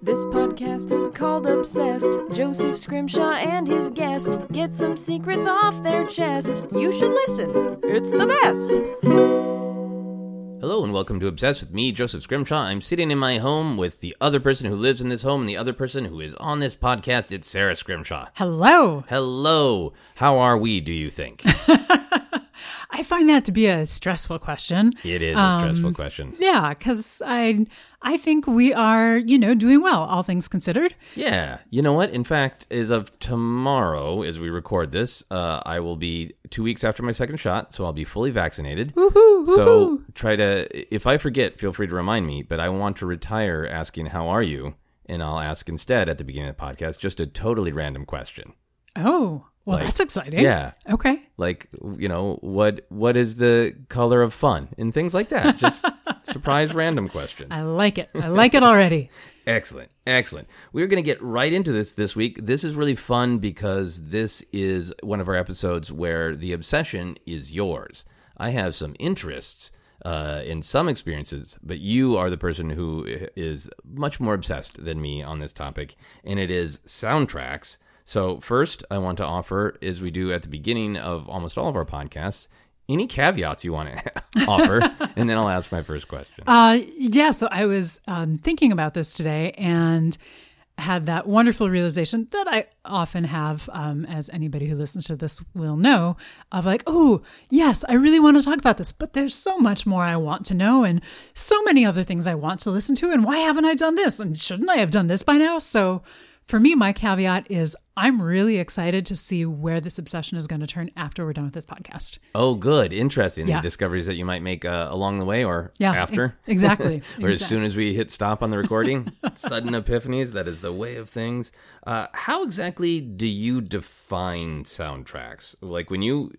This podcast is called Obsessed. Joseph Scrimshaw and his guest get some secrets off their chest. You should listen, it's the best. Hello and welcome to Obsessed with me, Joseph Scrimshaw. I'm sitting in my home with the other person who lives in this home and the other person who is on this podcast. It's Sara Scrimshaw. Hello. Hello. How are we, do you think? I find that to be a stressful question. It is a stressful question. Yeah, because I I think we are, you know, doing well, all things considered. Yeah. You know what? In fact, as of tomorrow, as we record this, uh, I will be two weeks after my second shot, so I'll be fully vaccinated. Woohoo! So try to, if I forget, feel free to remind me, but I want to retire asking, How are you? And I'll ask instead at the beginning of the podcast just a totally random question. Oh, well, Like, that's exciting. Yeah. Okay. like you know what what is the color of fun and things like that just surprise random questions I like it. I like it already. excellent excellent we're going to get right into this this week this is really fun because this is one of our episodes where the obsession is yours i have some interests uh, in some experiences, but you are the person who is much more obsessed than me on this topic, and it is soundtracks. So, first, I want to offer, as we do at the beginning of almost all of our podcasts, any caveats you want to offer, and then I'll ask my first question. Uh, yeah. So I was um, thinking about this today and had that wonderful realization that I often have, um, as anybody who listens to this will know, of like, oh, yes, I really want to talk about this, but there's so much more I want to know and so many other things I want to listen to. And why haven't I done this? And shouldn't I have done this by now? So for me, my caveat is I'm really excited to see where this obsession is going to turn after we're done with this podcast. oh, good, interesting. Yeah. The discoveries that you might make uh, along the way or Yeah, after. e- exactly, or as soon as we hit stop on the recording, sudden epiphanies. That is the way of things. Uh, how exactly do you define soundtracks? Like when you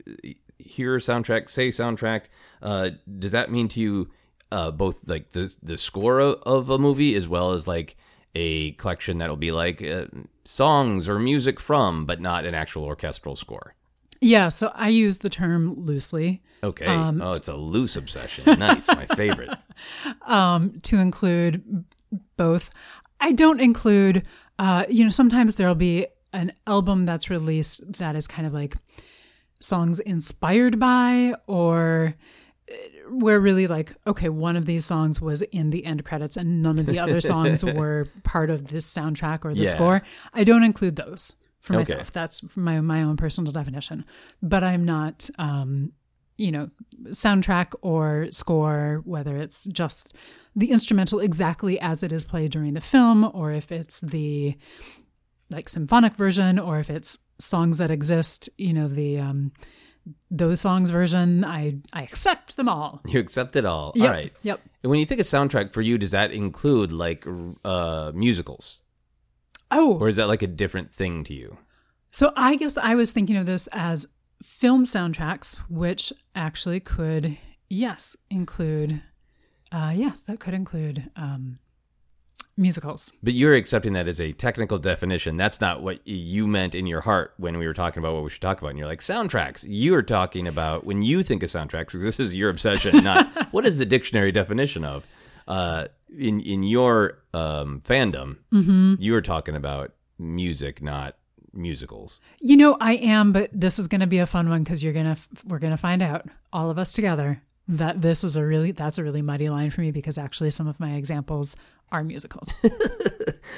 hear soundtrack, say soundtrack, uh, does that mean to you uh, both like the the score of, of a movie as well as like a collection that'll be like uh, songs or music from, but not an actual orchestral score? Yeah, so I use the term loosely. Okay. Um, oh, it's a loose obsession. Nice, my favorite. to include both. I don't include, uh, you know, sometimes there'll be an album that's released that is kind of like songs inspired by, or where really like, okay, one of these songs was in the end credits and none of the other songs were part of this soundtrack or the Yeah. score. I don't include those for Okay. myself. That's my, my own personal definition. But I'm not, um, you know, soundtrack or score, whether it's just the instrumental exactly as it is played during the film, or if it's the like symphonic version, or if it's songs that exist, you know, the um, those songs version. I I accept them all. You accept it all. Yep, All right. Yep. And when you think of soundtrack for you, does that include like uh, musicals, Oh, or is that like a different thing to you? So I guess I was thinking of this as film soundtracks, which actually could, yes, include, uh, yes, that could include um, musicals. But you're accepting that as a technical definition. That's not what you meant in your heart when we were talking about what we should talk about. And you're like soundtracks. You're talking about when you think of soundtracks. 'cause this is your obsession, not what is the dictionary definition of. Uh, in in your um, fandom, you were talking about music, not musicals. You know, I am, but this is going to be a fun one because you're gonna we're gonna find out all of us together that this is a really that's a really muddy line for me because actually some of my examples are musicals.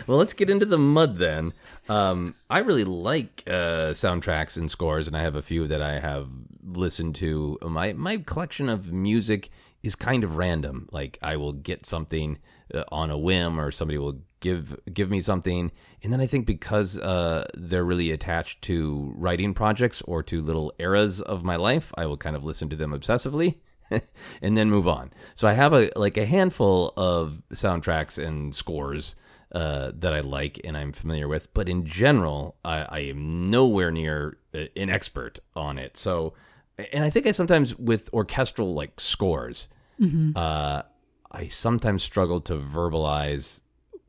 Well, let's get into the mud then. Um, I really like uh, soundtracks and scores, and I have a few that I have listened to. My my collection of music is kind of random. Like I will get something uh, on a whim, or somebody will give give me something, and then I think because uh, they're really attached to writing projects or to little eras of my life, I will kind of listen to them obsessively. and then move on. So I have a like a handful of soundtracks and scores uh, that I like and I'm familiar with, but in general, I, I am nowhere near uh, an expert on it. So, and I think I sometimes with orchestral like scores, uh, I sometimes struggle to verbalize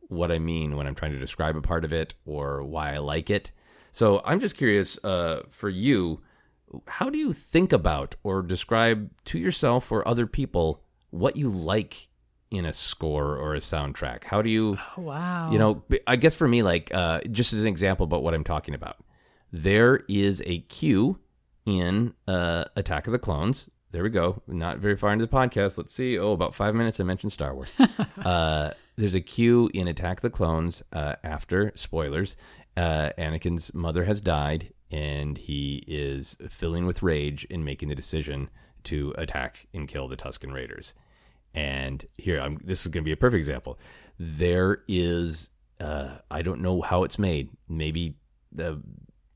what I mean when I'm trying to describe a part of it or why I like it. So I'm just curious uh, for you, how do you think about or describe to yourself or other people what you like in a score or a soundtrack? How do you oh, Wow. you know, I guess for me, like, uh, just as an example about what I'm talking about, there is a cue in uh, Attack of the Clones. There we go. Not very far into the podcast. Let's see. Oh, about five minutes. I mentioned Star Wars. uh, there's a cue in Attack of the Clones uh, after spoilers. Uh, Anakin's mother has died, and he is filling with rage in making the decision to attack and kill the Tusken Raiders. And here, I'm, this is going to be a perfect example. There is, uh, I don't know how it's made. Maybe the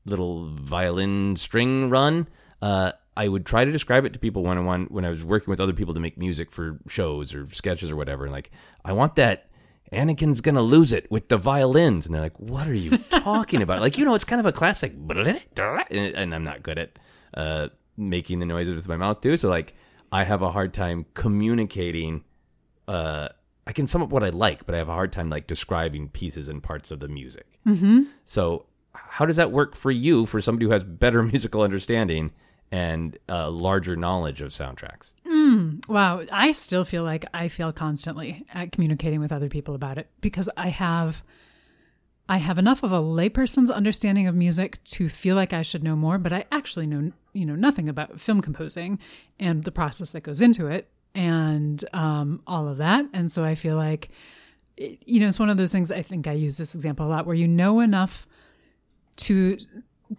little violin string run. Uh, I would try to describe it to people one on one when I was working with other people to make music for shows or sketches or whatever. And like, I want that. Anakin's gonna lose it with the violins, and they're like, "What are you talking about?" Like, you know, it's kind of a classic, and I'm not good at uh, making the noises with my mouth too. So like, I have a hard time communicating. Uh, I can sum up what I like, but I have a hard time like describing pieces and parts of the music. Mm-hmm. So, how does that work for you, for somebody who has better musical understanding and uh, larger knowledge of soundtracks? Wow, I still feel like I feel constantly at communicating with other people about it because I have I have enough of a layperson's understanding of music to feel like I should know more, but I actually know you know nothing about film composing and the process that goes into it and um, all of that. And so I feel like you know it's one of those things. I think I use this example a lot where you know enough to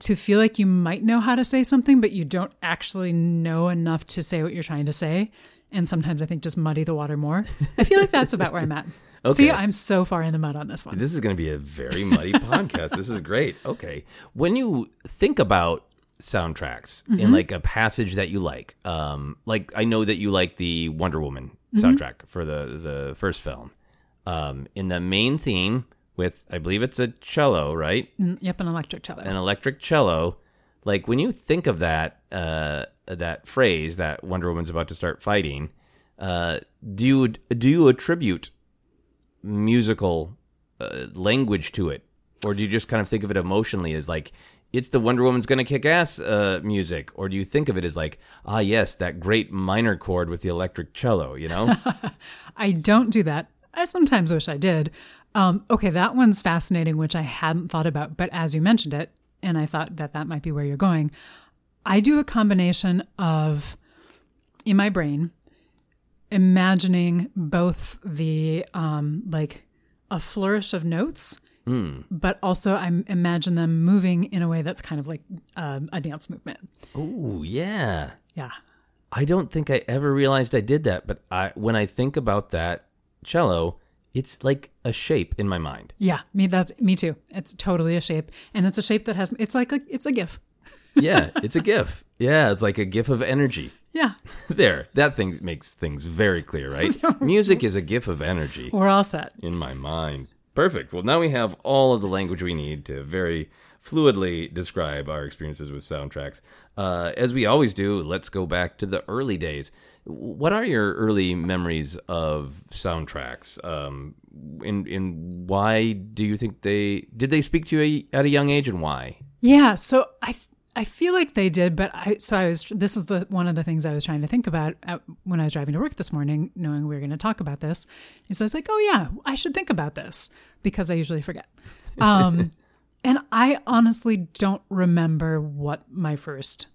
to feel like you might know how to say something, but you don't actually know enough to say what you're trying to say. And sometimes I think just muddy the water more. I feel like that's about where I'm at. See, Okay. I'm so far in the mud on this one. This is going to be a very muddy podcast. This is great. Okay. When you think about soundtracks in like a passage that you like, um, like I know that you like the Wonder Woman soundtrack for the the first film. Um, in the main theme with I believe it's a cello, right? Mm, Yep, an electric cello. An electric cello. Like when you think of that uh, that phrase that Wonder Woman's about to start fighting, uh, do you do you attribute musical uh, language to it, or do you just kind of think of it emotionally as like it's the Wonder Woman's gonna kick ass uh, music, or do you think of it as like ah yes that great minor chord with the electric cello, you know? I don't do that. I sometimes wish I did. Um, okay, that one's fascinating, which I hadn't thought about. But as you mentioned it, and I thought that that might be where you're going, I do a combination of in my brain imagining both the um, like a flourish of notes, but also I imagine them moving in a way that's kind of like um, a dance movement. Oh, yeah. Yeah. I don't think I ever realized I did that, but I when I think about that cello, it's like a shape in my mind. Yeah, me that's me too. It's totally a shape, and it's a shape that has. It's like a. It's a GIF. Yeah, it's a gif. Yeah, it's like a gif of energy. Yeah, There, that thing makes things very clear, right? Music is a gif of energy we're all set. in my mind. Perfect. Well, now we have all of the language we need to very fluidly describe our experiences with soundtracks. Uh, as we always do, let's go back to the early days. What are your early memories of soundtracks? Um, and, and why do you think they did they speak to you at a young age, and why? Yeah, so I I feel like they did, but I so I was this is the one of the things I was trying to think about at, when I was driving to work this morning, knowing we were going to talk about this. And so I was like, oh yeah, I should think about this because I usually forget. Um, and I honestly don't remember what my first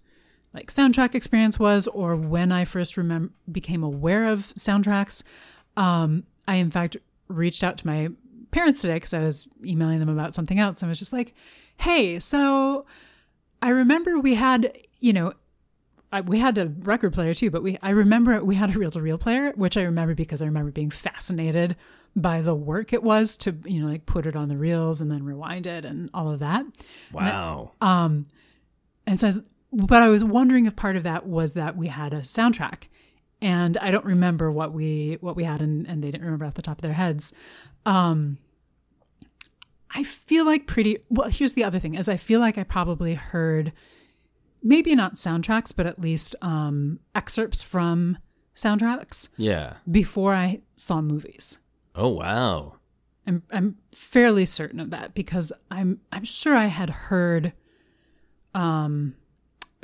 like soundtrack experience was or when I first remember became aware of soundtracks. Um, I in fact reached out to my parents today because I was emailing them about something else. I was just like, "Hey, so I remember we had, you know, I, we had a record player too, but we I remember we had a reel to reel player, which I remember because I remember being fascinated by the work it was to, you know, like put it on the reels and then rewind it and all of that. Wow. And so, I was, but I was wondering if part of that was that we had a soundtrack, and I don't remember what we what we had, and, and they didn't remember off the top of their heads. Um, I feel like pretty well. Here's the other thing: is I feel like I probably heard maybe not soundtracks, but at least um, excerpts from soundtracks yeah. before I saw movies. Oh wow. I'm I'm fairly certain of that because I'm I'm sure I had heard um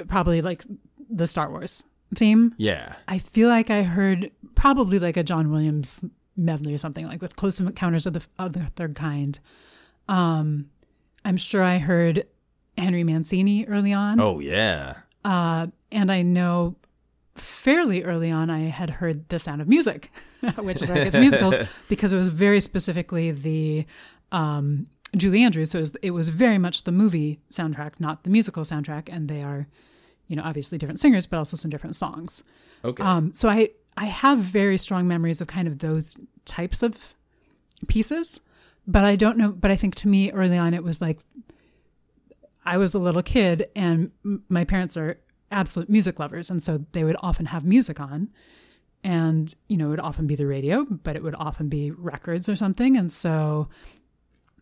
probably like the Star Wars theme. Yeah. I feel like I heard probably like a John Williams medley or something like with Close Encounters of the of the Third Kind. Um, I'm sure I heard Henry Mancini early on. Oh yeah. Uh, and I know fairly early on I had heard The Sound of Music, which is where I get to musicals, because it was very specifically the um, Julie Andrews. So it was, it was very much the movie soundtrack, not the musical soundtrack. And they are, you know, obviously different singers, but also some different songs. Okay. Um, so I I have very strong memories of kind of those types of pieces, but I don't know. But I think to me early on it was like I was a little kid, and m- my parents are absolute music lovers, and so they would often have music on, and you know it would often be the radio, but it would often be records or something, and so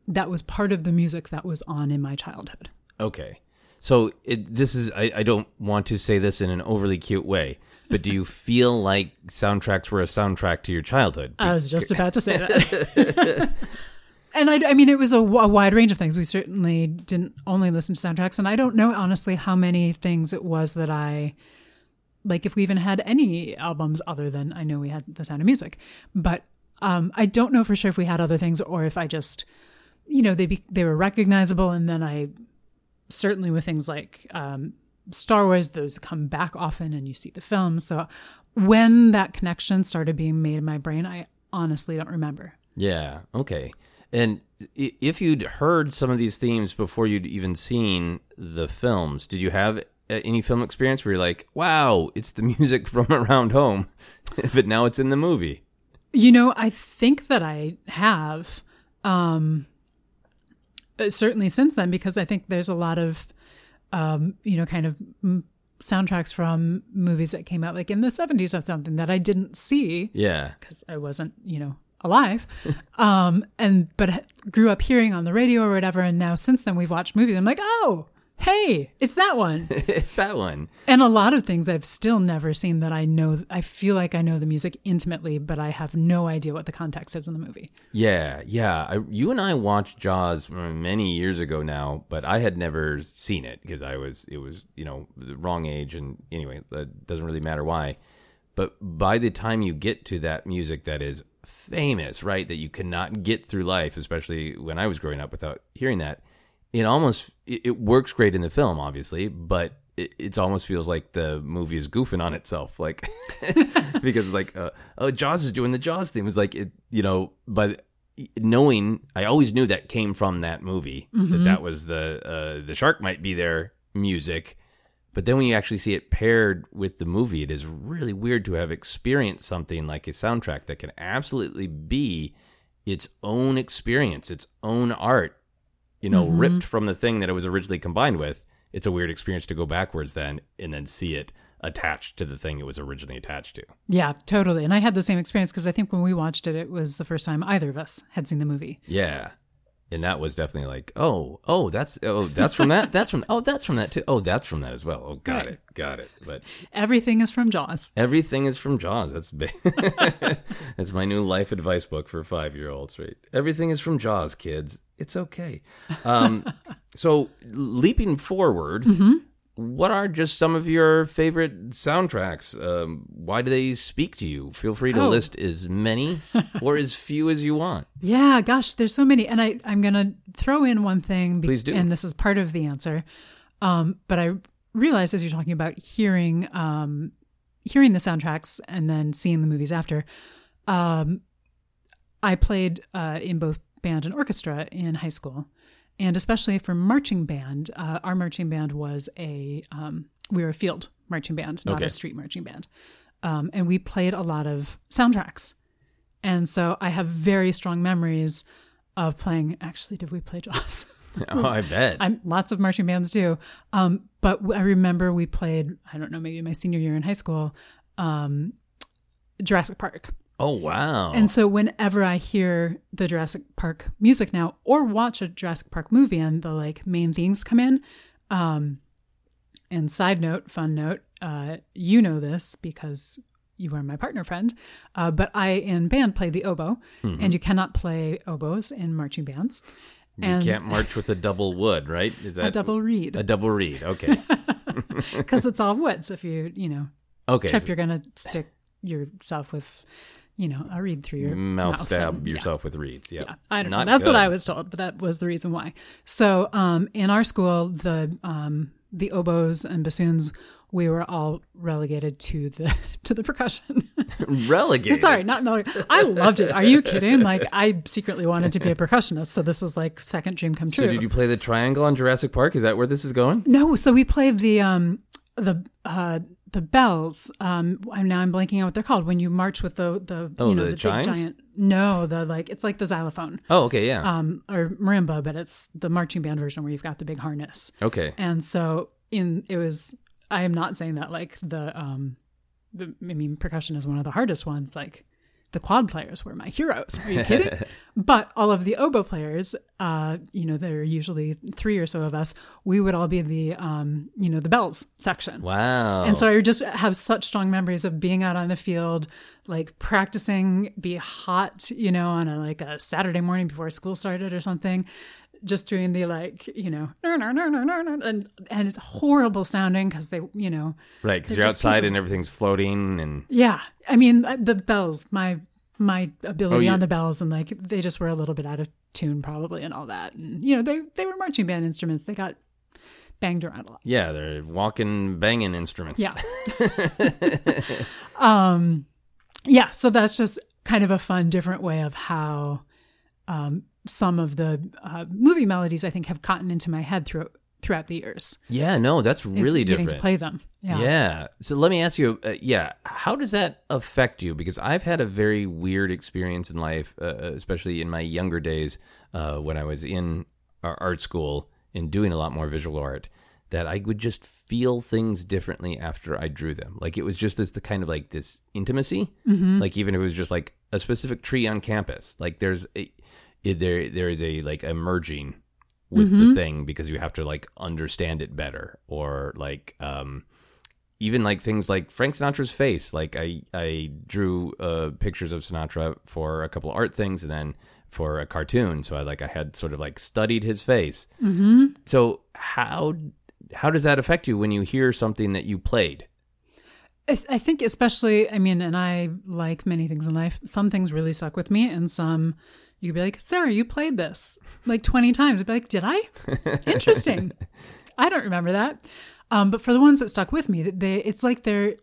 that was part of the music that was on in my childhood. Okay. So it, this is I, I don't want to say this in an overly cute way, but do you feel like soundtracks were a soundtrack to your childhood? I was just about to say that. and I, I mean, it was a wide range of things. We certainly didn't only listen to soundtracks, and I don't know honestly how many things it was that I like. If we even had any albums other than I know we had The Sound of Music, but um, I don't know for sure if we had other things or if I just, you know, they be, they were recognizable, and then I certainly with things like um, Star Wars, those come back often, and you see the films. So when that connection started being made in my brain, I honestly don't remember. Yeah. Okay. And if you'd heard some of these themes before you'd even seen the films, did you have uh, any film experience where you're like, "Wow, it's the music from around home," but now it's in the movie? You know, I think that I have, um, certainly since then, because I think there's a lot of, um, you know, kind of mm, soundtracks from movies that came out like in the 70s or something that I didn't see Yeah. because I wasn't, you know, alive. um, and, but h- grew up hearing on the radio or whatever. And now since then we've watched movies. I'm like, oh, hey, it's that one. it's that one. And a lot of things I've still never seen that I know. I feel like I know the music intimately, but I have no idea what the context is in the movie. Yeah, yeah. I, you and I watched Jaws many years ago now, but I had never seen it because I was it was you know the wrong age, and anyway, it doesn't really matter why. But by the time you get to that music that is famous, right, that you cannot get through life, especially when I was growing up without hearing that, it almost it, it works great in the film, obviously, but it almost feels like the movie is goofing on itself, like because like uh, oh Jaws is doing the Jaws theme. It's like it, you know, but knowing I always knew that came from that movie that that was the uh, the shark might be their music. But then when you actually see it paired with the movie, it is really weird to have experienced something like a soundtrack that can absolutely be its own experience, its own art, you know, mm-hmm. ripped from the thing that it was originally combined with. It's a weird experience to go backwards then and then see it attached to the thing it was originally attached to. Yeah, totally. And I had the same experience because I think when we watched it, it was the first time either of us had seen the movie. Yeah. And that was definitely like, oh, oh, that's oh, that's from that. That's from oh, that's from that too. Oh, that's from that as well. Oh, got Right. it, got it. But Everything is from Jaws. everything is from Jaws. That's that's my new life advice book for five year olds. Right? Everything is from Jaws, kids. It's okay. Um, so leaping forward, what are just some of your favorite soundtracks? Um, why do they speak to you? Feel free to Oh. list as many or as few as you want. Yeah, gosh, there's so many. And I, I'm going to throw in one thing. be- Please do. And this is part of the answer. Um, but I realized as you're talking about hearing, um, hearing the soundtracks and then seeing the movies after, um, I played uh, in both band and orchestra in high school. And especially for marching band, uh, our marching band was a, um, we were a field marching band, not Okay. a street marching band. Um, and we played a lot of soundtracks. And so I have very strong memories of playing. Actually, did we play Jaws? Oh, I bet. I'm, lots of marching bands do. Um, but I remember we played, I don't know, maybe my senior year in high school, um, Jurassic Park. Oh, wow. And so whenever I hear the Jurassic Park music now or watch a Jurassic Park movie and the like main themes come in, um, and side note, fun note, uh, you know this because you are my partner friend, uh, but I in band play the oboe, and you cannot play oboes in marching bands. You and can't march with a double wood, right? Is that a double reed a double reed? Okay. because it's all wood. So if you you know Okay. trip, you're gonna stick yourself with you know, a reed through your Mouth mouth stab and- yeah. yourself with reeds. Yeah. Yeah, I don't Not know. That's what. I was told, but that was the reason why. So, um, in our school, the um, the oboes and bassoons, we were all relegated to the to the percussion. Relegated. Sorry, not no. I loved it. Are you kidding? Like, I secretly wanted to be a percussionist, so this was like second dream come true. So did you play the triangle on Jurassic Park? Is that where this is going? No, so we played the um the uh the bells. Um, I'm now I'm blanking out what they're called when you march with the the Oh, you know the the, giant. No, the like it's like the xylophone. Oh, okay, yeah. um, or marimba, but it's the marching band version where you've got the big harness. okay. And so in it was I am not saying that like the um the I mean percussion is one of the hardest ones. Like the quad players were my heroes. Are you kidding? but all of the oboe players, uh, you know, there are usually three or so of us. We would all be the um, you know, the bells section. Wow. And so I just have such strong memories of being out on the field, like practicing, be hot, you know, on a like a Saturday morning before school started or something, just doing the like, you know, "Ner, ner, ner, ner, ner, ner," and and it's horrible sounding because they, you know, right, because you're outside pieces- and everything's floating and yeah. I mean, uh, the bells, my my ability you- on the bells, and like they just were a little bit out of tune probably, and all that, and you know, they they were marching band instruments. They got banged around a lot. yeah, they're walking, banging instruments. Yeah. um, yeah. So that's just kind of a fun, different way of how um, some of the uh, movie melodies I think have gotten into my head throughout throughout the years. Yeah, no, that's really getting different. to play them. Yeah. Yeah. So let me ask you, uh, yeah, how does that affect you? Because I've had a very weird experience in life, uh, especially in my younger days uh, when I was in art school and doing a lot more visual art, that I would just feel things differently after I drew them. Like it was just this the kind of like this intimacy. Like even if it was just like a specific tree on campus, like there's a, it, there there is a like a merging with the thing because you have to like understand it better or like um even like things like Frank Sinatra's face. Like I I drew uh, pictures of Sinatra for a couple of art things and then for a cartoon. So I like I had sort of like studied his face. Mm-hmm. So how how does that affect you when you hear something that you played? I I think especially, I mean, and I like many things in life. Some things really stuck with me, and some you could be like, Sara, you played this like 20 times. I'd be like, did I? Interesting. I don't remember that. Um, but for the ones that stuck with me, they it's like they're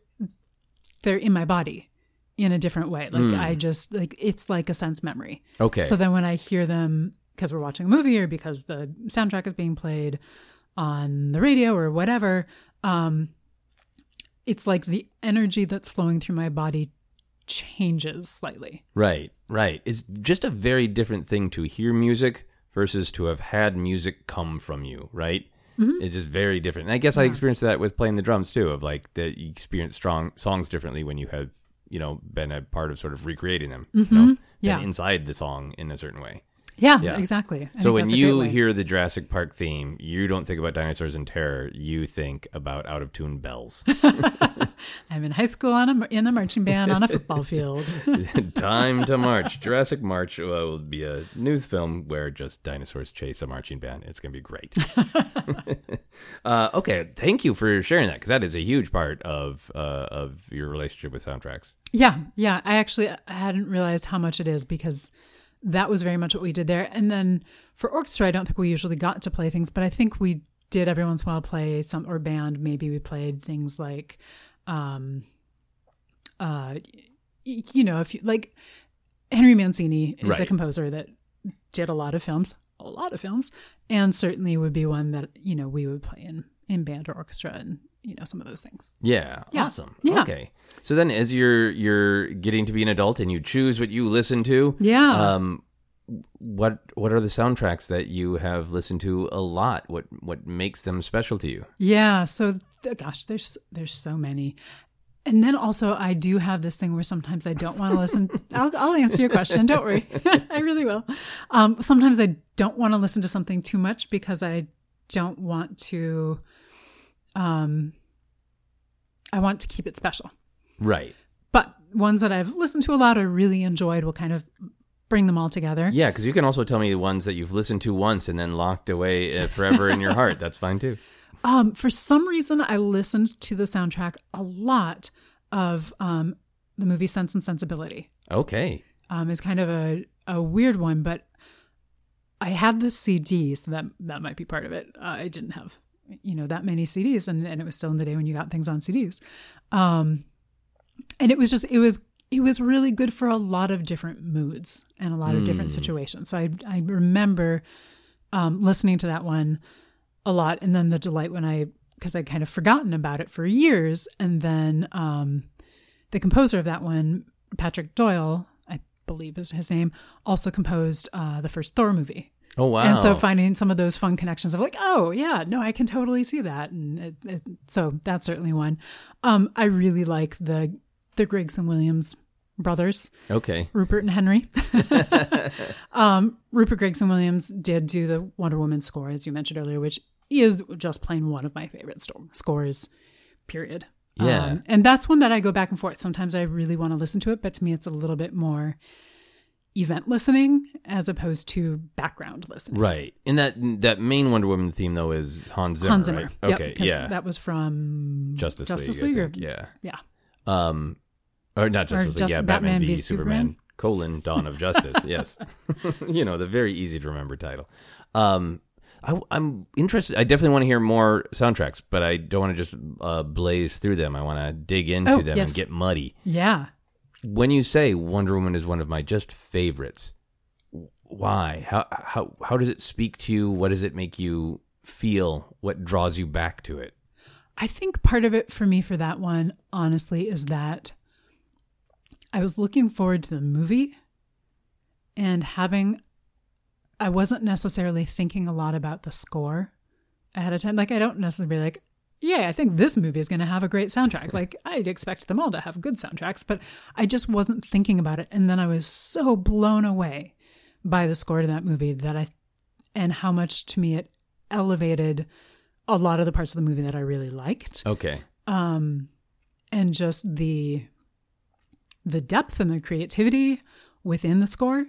they're in my body in a different way. Like I just like it's like a sense memory. Okay. So then when I hear them because we're watching a movie or because the soundtrack is being played on the radio or whatever, um, it's like the energy that's flowing through my body changes slightly. Right, right. It's just a very different thing to hear music versus to have had music come from you, right? Mm-hmm. It's just very different. And I guess I experienced that with playing the drums too, of like that you experience strong songs differently when you have, you know, been a part of sort of recreating them, you know, mm-hmm. than Yeah. inside the song in a certain way. Yeah, Yeah. exactly. I so when that's a great you hear the Jurassic Park theme, you don't think about dinosaurs and terror. You think about out of tune bells. I'm in high school on a, in a marching band on a football field. Time to march. Jurassic March uh, will be a news film where just dinosaurs chase a marching band. It's going to be great. uh, okay, thank you for sharing that because that is a huge part of uh, of your relationship with soundtracks. Yeah, yeah. I actually I hadn't realized how much it is because that was very much what we did there. And then for orchestra, I don't think we usually got to play things, but I think we did every once in a while play some or band. Maybe we played things like, um, uh, you know, if you like Henry Mancini is a composer that did a lot of films, a lot of films, and certainly would be one that you know we would play in in band or orchestra and you know some of those things. Yeah, Yeah. awesome. Yeah. Okay, so then as you're you're getting to be an adult and you choose what you listen to, Yeah. Um, what what are the soundtracks that you have listened to a lot? What what makes them special to you? Yeah. So, th- gosh, there's there's so many, and then also I do have this thing where sometimes I don't want to listen. I'll, I'll answer your question. Don't worry, I really will. Um, sometimes I don't want to listen to something too much because I don't want to. Um, I want to keep it special. Right. But ones that I've listened to a lot or really enjoyed will kind of bring them all together. Yeah, because you can also tell me the ones that you've listened to once and then locked away uh, forever in your heart. That's fine too. Um, for some reason, I listened to the soundtrack a lot of um, the movie Sense and Sensibility. Okay. um, is kind of a, a weird one, but I had the CD, so that that might be part of it. Uh, I didn't have you know that many CDs, and, and it was still in the day when you got things on CDs, um, and it was just it was it was really good for a lot of different moods and a lot of different situations. So I I remember um, listening to that one a lot, and then the delight when I because I'd kind of forgotten about it for years, and then um, the composer of that one, Patrick Doyle, I believe is his name, also composed uh, the first Thor movie. Oh wow. And so finding some of those fun connections of like, oh yeah, no, I can totally see that, and it, it, so that's certainly one. Um, I really like the the Gregson-Williams brothers, okay. Rupert and Henry. um, Rupert Gregson-Williams did do the Wonder Woman score, as you mentioned earlier, which is just plain one of my favorite sto- scores. Period. Yeah. Um, and that's one that I go back and forth. Sometimes I really want to listen to it, but to me, it's a little bit more event listening as opposed to background listening. Right. And that that main Wonder Woman theme though is Hans Zimmer. Hans Zimmer. Right? Yep, Okay. yeah. That was from Justice, Justice League. League. Or- Yeah. yeah. Um, or not Justice League. just yeah, Batman, Batman v Superman. Superman. Colon Dawn of Justice. yes. you know the very easy to remember title. Um, I, I'm interested. I definitely want to hear more soundtracks, but I don't want to just uh, blaze through them. I want to dig into Oh, them yes. and get muddy. Yeah. When you say Wonder Woman is one of my just favorites, why? How how how does it speak to you? What does it make you feel? What draws you back to it? I think part of it for me for that one, honestly, is that I was looking forward to the movie and having, I wasn't necessarily thinking a lot about the score ahead of time. Like, I don't necessarily like, yeah, I think this movie is going to have a great soundtrack. Like, I'd expect them all to have good soundtracks, but I just wasn't thinking about it. And then I was so blown away by the score to that movie that I, and how much to me it elevated a lot of the parts of the movie that I really liked Okay. um, and just the the depth and the creativity within the score.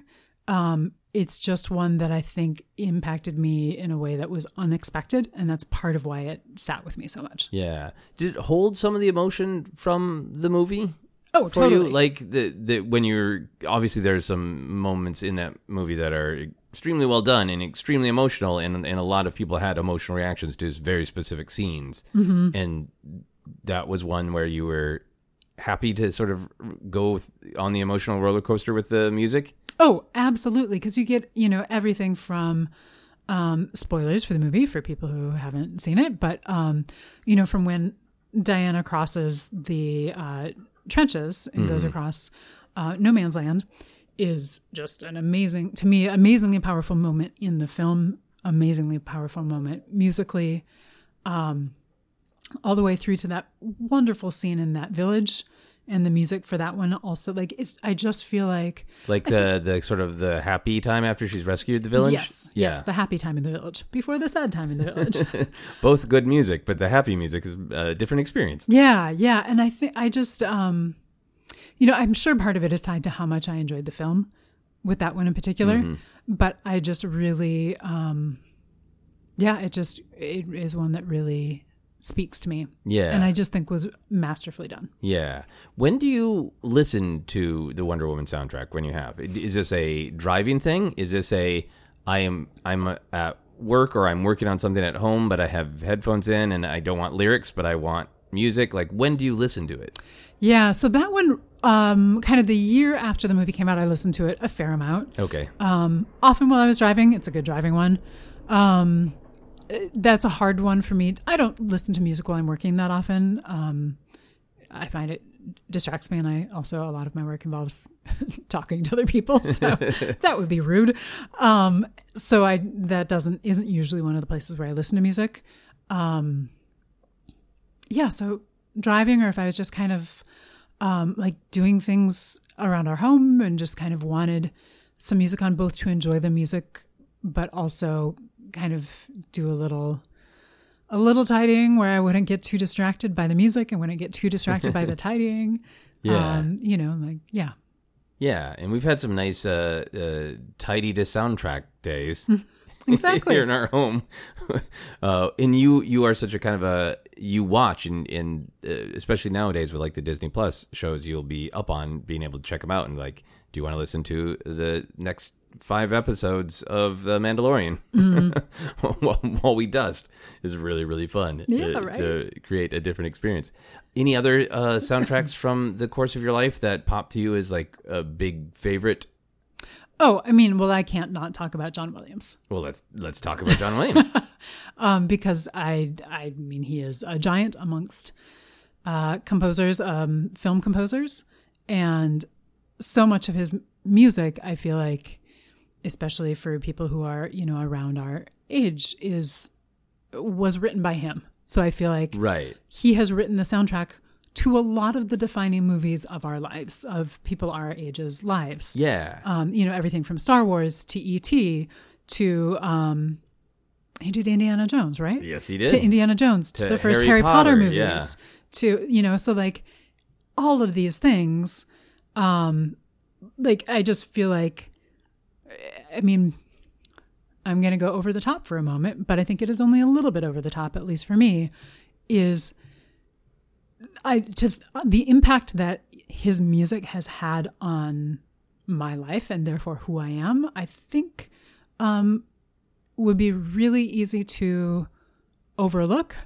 Um, it's just one that I think impacted me in a way that was unexpected, and that's part of why it sat with me so much. Yeah. Did it hold some of the emotion from the movie? Oh, for totally. you like the the when you're obviously there's some moments in that movie that are extremely well done and extremely emotional and and a lot of people had emotional reactions to very specific scenes Mm-hmm. and that was one where you were happy to sort of go with- on the emotional roller coaster with the music Oh, absolutely. Because you get, you know, everything from um, spoilers for the movie for people who haven't seen it, but, um, you know, from when Diana crosses the uh, trenches and goes across uh, no man's land is just an amazing, to me, amazingly powerful moment in the film, amazingly powerful moment musically, um, all the way through to that wonderful scene in that village. And the music for that one also, like, it's, I just feel like like the the sort of the happy time after she's rescued the village Yes, yes, the happy time in the village before the sad time in the village. both good music but the happy music is a different experience yeah, yeah, and I think I just, um, you know, I'm sure part of it is tied to how much I enjoyed the film with that one in particular, Mm-hmm. but I just really, um, yeah, it just it is one that really speaks to me, yeah and I just think was masterfully done. Yeah. When do you listen to the Wonder Woman soundtrack? When you have, is this a driving thing? Is this a I am I'm at work or I'm working on something at home, but I have headphones in and I don't want lyrics, but I want music? Like when do you listen to it? Yeah, so that one, um, kind of the year after the movie came out, I listened to it a fair amount. Okay. um, often while I was driving. It's a good driving one. Um, that's a hard one for me. I don't listen to music while I'm working that often. Um, I find it distracts me, and I also a lot of my work involves talking to other people, so that would be rude. Um, so I that doesn't isn't usually one of the places where I listen to music. Um, yeah, so driving, or if I was just kind of um, like doing things around our home and just kind of wanted some music on both to enjoy the music, but also kind of do a little a little tidying where I wouldn't get too distracted by the music and wouldn't get too distracted by the tidying. Yeah. Um, you know, like yeah. Yeah, and we've had some nice uh, uh, tidy to soundtrack days. Exactly. here in our home. uh, and you you are such a kind of a you watch and and uh, especially nowadays with like the Disney Plus shows, you'll be up on being able to check them out and like, do you want to listen to the next five episodes of The Mandalorian while, while we dust is really really fun Yeah, uh, right. to create a different experience. Any other uh, soundtracks from the course of your life that pop to you as like a big favorite? Oh, I mean, well, I can't not talk about John Williams Well, let's let's talk about John Williams. um, because I, I mean, he is a giant amongst uh, composers, um, film composers, and so much of his music, I feel like, especially for people who are you know around our age, is was written by him. So I feel like right. he has written the soundtrack to a lot of the defining movies of our lives, of people our ages' lives. Yeah. Um, you know, everything from Star Wars to E.T. to um, he did Indiana Jones, right? yes, he did. To Indiana Jones, to, To the first Harry Harry, Potter, Potter, movies, yeah. to you know, so like all of these things, um, like I just feel like, I mean, I'm going to go over the top for a moment, but I think it is only a little bit over the top, at least for me, is I to the impact that his music has had on my life and therefore who I am. I think um, would be really easy to overlook,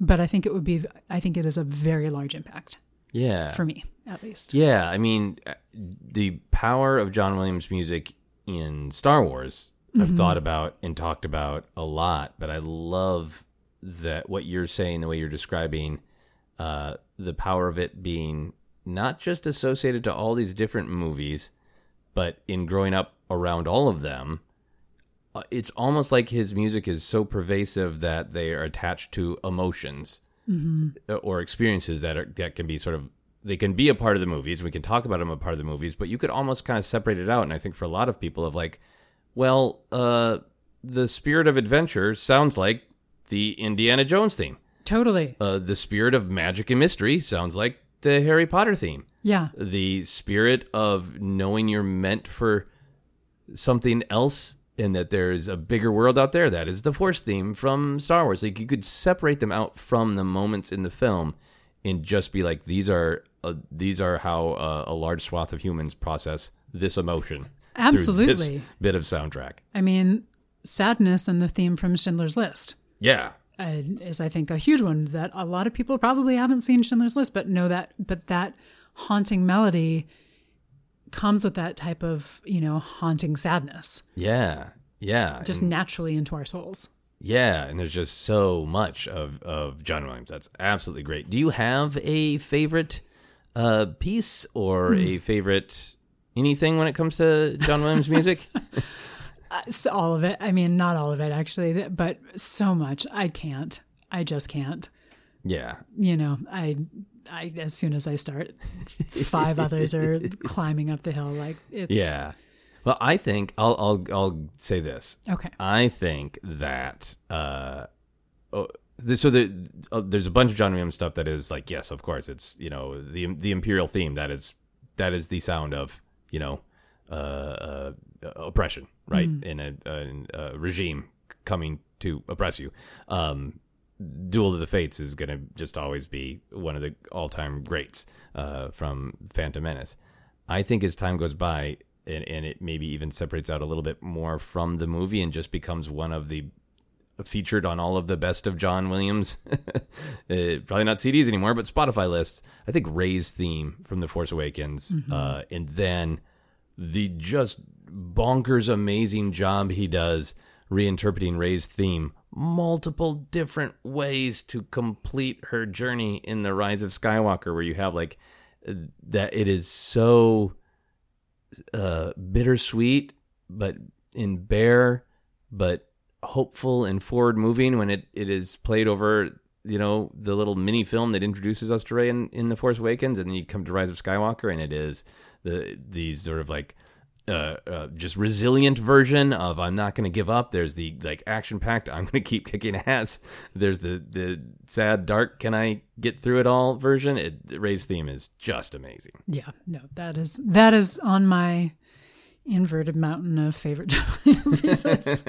but I think it would be. I think it is a very large impact yeah. for me, at least. Yeah, I mean, uh, the power of John Williams' music in Star Wars, I've thought about and talked about a lot, but I love that what you're saying, the way you're describing uh, the power of it being not just associated to all these different movies, but in growing up around all of them. uh, It's almost like his music is so pervasive that they are attached to emotions uh, or experiences that are that can be sort of they can be a part of the movies. We can talk about them a part of the movies, but you could almost kind of separate it out. And I think for a lot of people, of like, well, uh, the spirit of adventure sounds like the Indiana Jones theme. Totally. Uh, the spirit of magic and mystery sounds like the Harry Potter theme. Yeah. The spirit of knowing you're meant for something else and that there's a bigger world out there that is the force theme from Star Wars. Like you could separate them out from the moments in the film and just be like these are uh, these are how uh, a large swath of humans process this emotion. through this Absolutely. bit of soundtrack. I mean, sadness and the theme from Schindler's List. Yeah. uh, is I think a huge one that a lot of people probably haven't seen Schindler's List, but know that. But that haunting melody comes with that type of you know haunting sadness, Yeah. Yeah. just naturally into our souls. Yeah, and there's just so much of, of John Williams. That's absolutely great. Do you have a favorite uh, piece or a favorite anything when it comes to John Williams music? Uh, so all of it. I mean, not all of it actually, but so much. I can't. I just can't. yeah. You know, I. I as soon as I start, five others are climbing up the hill. Like it's Yeah. Well, I think I'll I'll I'll say this. okay. I think that uh, oh, so there, uh, there's a bunch of John Williams stuff that is like, yes, of course, it's you know the the imperial theme that is that is the sound of you know uh, uh, oppression, right? In a, in a regime coming to oppress you. Um, Duel of the Fates is going to just always be one of the all time greats uh, from Phantom Menace. I think as time goes by, and, and it maybe even separates out a little bit more from the movie and just becomes one of the featured on all of the best of John Williams, uh, probably not CDs anymore, but Spotify lists. I think Rey's theme from The Force Awakens, uh, and then the just bonkers amazing job he does reinterpreting Rey's theme multiple different ways to complete her journey in the Rise of Skywalker, where you have like uh, that it is so uh, bittersweet, but in bare, but hopeful and forward moving when it, it is played over you know the little mini film that introduces us to Rey in, in the Force Awakens, and then you come to Rise of Skywalker, and it is the these sort of like uh, uh, just resilient version of I'm not going to give up. There's the like action packed I'm going to keep kicking ass. There's the the sad dark can I get through it all version. It, Rey's theme is just amazing. Yeah, no, that is that is on my inverted mountain of favorite John Williams pieces.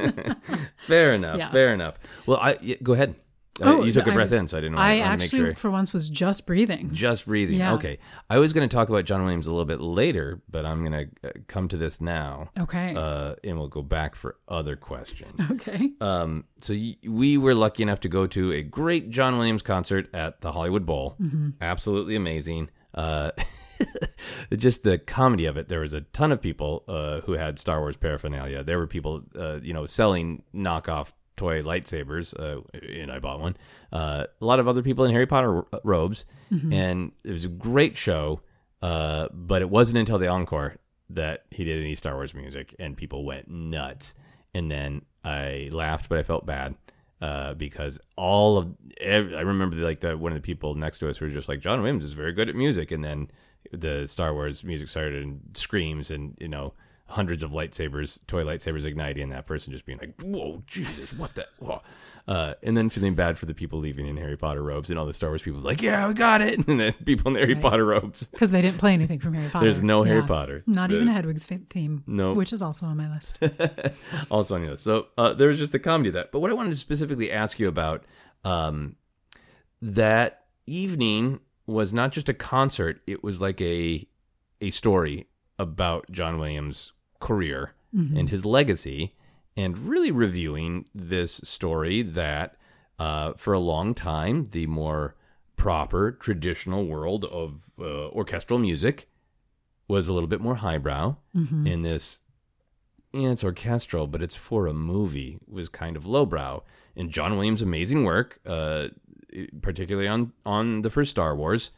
Fair enough. Yeah. Fair enough. Well, I yeah, go ahead. Oh, you took a breath in, so I didn't want, to. I to actually, sure. for once, was just breathing. Just breathing. Yeah. Okay. I was going to talk about John Williams a little bit later, but I'm going to uh, come to this now. Okay. Uh, and we'll go back for other questions. okay. Um, so y- we were lucky enough to go to a great John Williams concert at the Hollywood Bowl. Absolutely amazing. Uh, just the comedy of it. There was a ton of people uh, who had Star Wars paraphernalia. There were people, uh, you know, selling knockoff toy lightsabers, uh, and I bought one. Uh, a lot of other people in Harry Potter ro- robes, and it was a great show. Uh, but it wasn't until the encore that he did any Star Wars music, and people went nuts. And then I laughed, but I felt bad uh, because all of ev- I remember like the one of the people next to us were just like John Williams is very good at music, and then the Star Wars music started and screams and you know hundreds of lightsabers, toy lightsabers igniting, and that person just being like, "Whoa, Jesus, what the?" Uh, and then feeling bad for the people leaving in Harry Potter robes, and all the Star Wars people like, "Yeah, we got it," and then people in the Harry Right. Potter robes. Because they didn't play anything from Harry Potter. There's no Harry Potter. Not The- even a Hedwig's theme. No. Which is also on my list. also on your list. So uh, there was just the comedy of that. But what I wanted to specifically ask you about um, that evening was not just a concert; it was like a a story about John Williams' career and his legacy, and really reviewing this story that uh, for a long time the more proper traditional world of uh, orchestral music was a little bit more highbrow in this yeah, it's orchestral, but it's for a movie, was kind of lowbrow. And John Williams' amazing work, uh, particularly on, on the first Star Wars,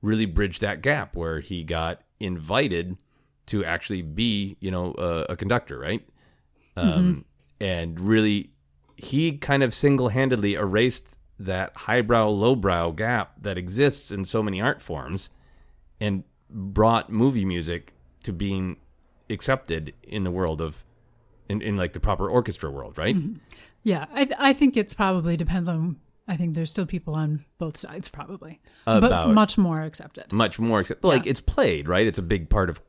really bridged that gap where he got invited to actually be, you know, uh, a conductor, right? Um, And really, he kind of single handedly erased that highbrow, lowbrow gap that exists in so many art forms and brought movie music to being accepted in the world of in, in like the proper orchestra world right yeah, I, I think it's probably depends on. I think there's still people on both sides, probably, About- but much more accepted. much more accept like it's played right it's a big part of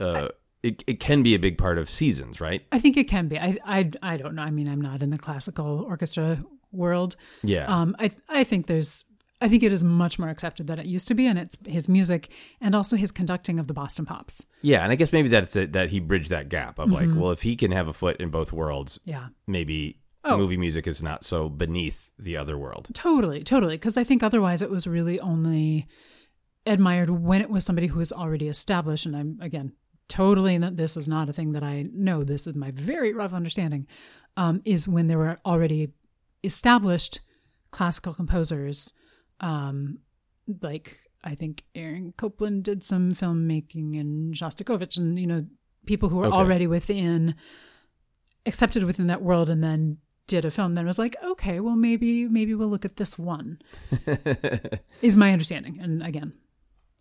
uh it, it can be a big part of seasons right I think it can be. I, I, I don't know. I mean, I'm not in the classical orchestra world. yeah Um, I, I think there's, I think it is much more accepted than it used to be, and it's his music and also his conducting of the Boston Pops. yeah and i guess maybe that's it, that he bridged that gap of Mm-hmm. like well if he can have a foot in both worlds Yeah, maybe Oh. movie music is not so beneath the other world totally, totally. Because I think otherwise it was really only admired when it was somebody who was already established. And I'm again totally not, this is not a thing that I know. This is my very rough understanding. Um, is when there were already established classical composers, um, like I think Aaron Copland did some filmmaking and Shostakovich, and you know people who were Okay. already within accepted within that world, and then did a film. Then was like, okay, well maybe maybe we'll look at this one. is my understanding, and again.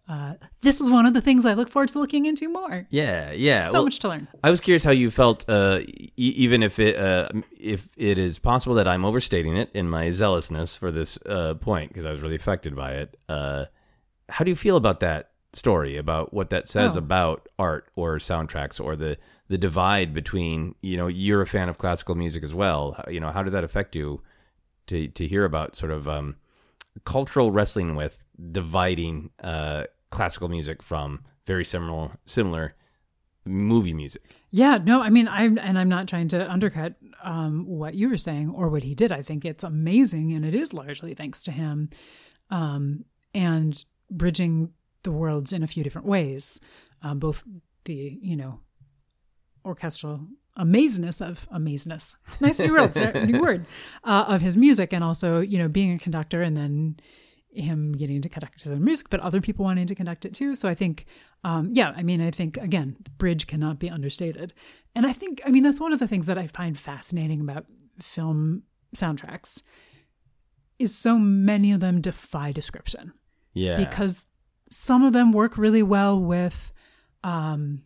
Uh, this is one of the things I look forward to looking into more. yeah yeah So well, much to learn. I was curious how you felt, uh, e- even if it uh, if it is possible that I'm overstating it in my zealousness for this uh, point because I was really affected by it. Uh, how do you feel about that story? About what that says Oh. about art or soundtracks or the the divide between you know you're a fan of classical music as well. You know how does that affect you to to hear about sort of um, cultural wrestling with dividing uh, classical music from very similar similar movie music. Yeah, no, I mean, I'm and I'm not trying to undercut um, what you were saying or what he did. I think it's amazing, and it is largely thanks to him, um, and bridging the worlds in a few different ways, um, both the you know orchestral amazeness of amazeness, nice new word, new word uh, of his music, and also you know being a conductor, and then him getting to conduct his own music, but other people wanting to conduct it too. So I think, um, yeah, I mean, I think again, bridge cannot be understated, and I think, I mean, that's one of the things that I find fascinating about film soundtracks is so many of them defy description Yeah. because some of them work really well with um,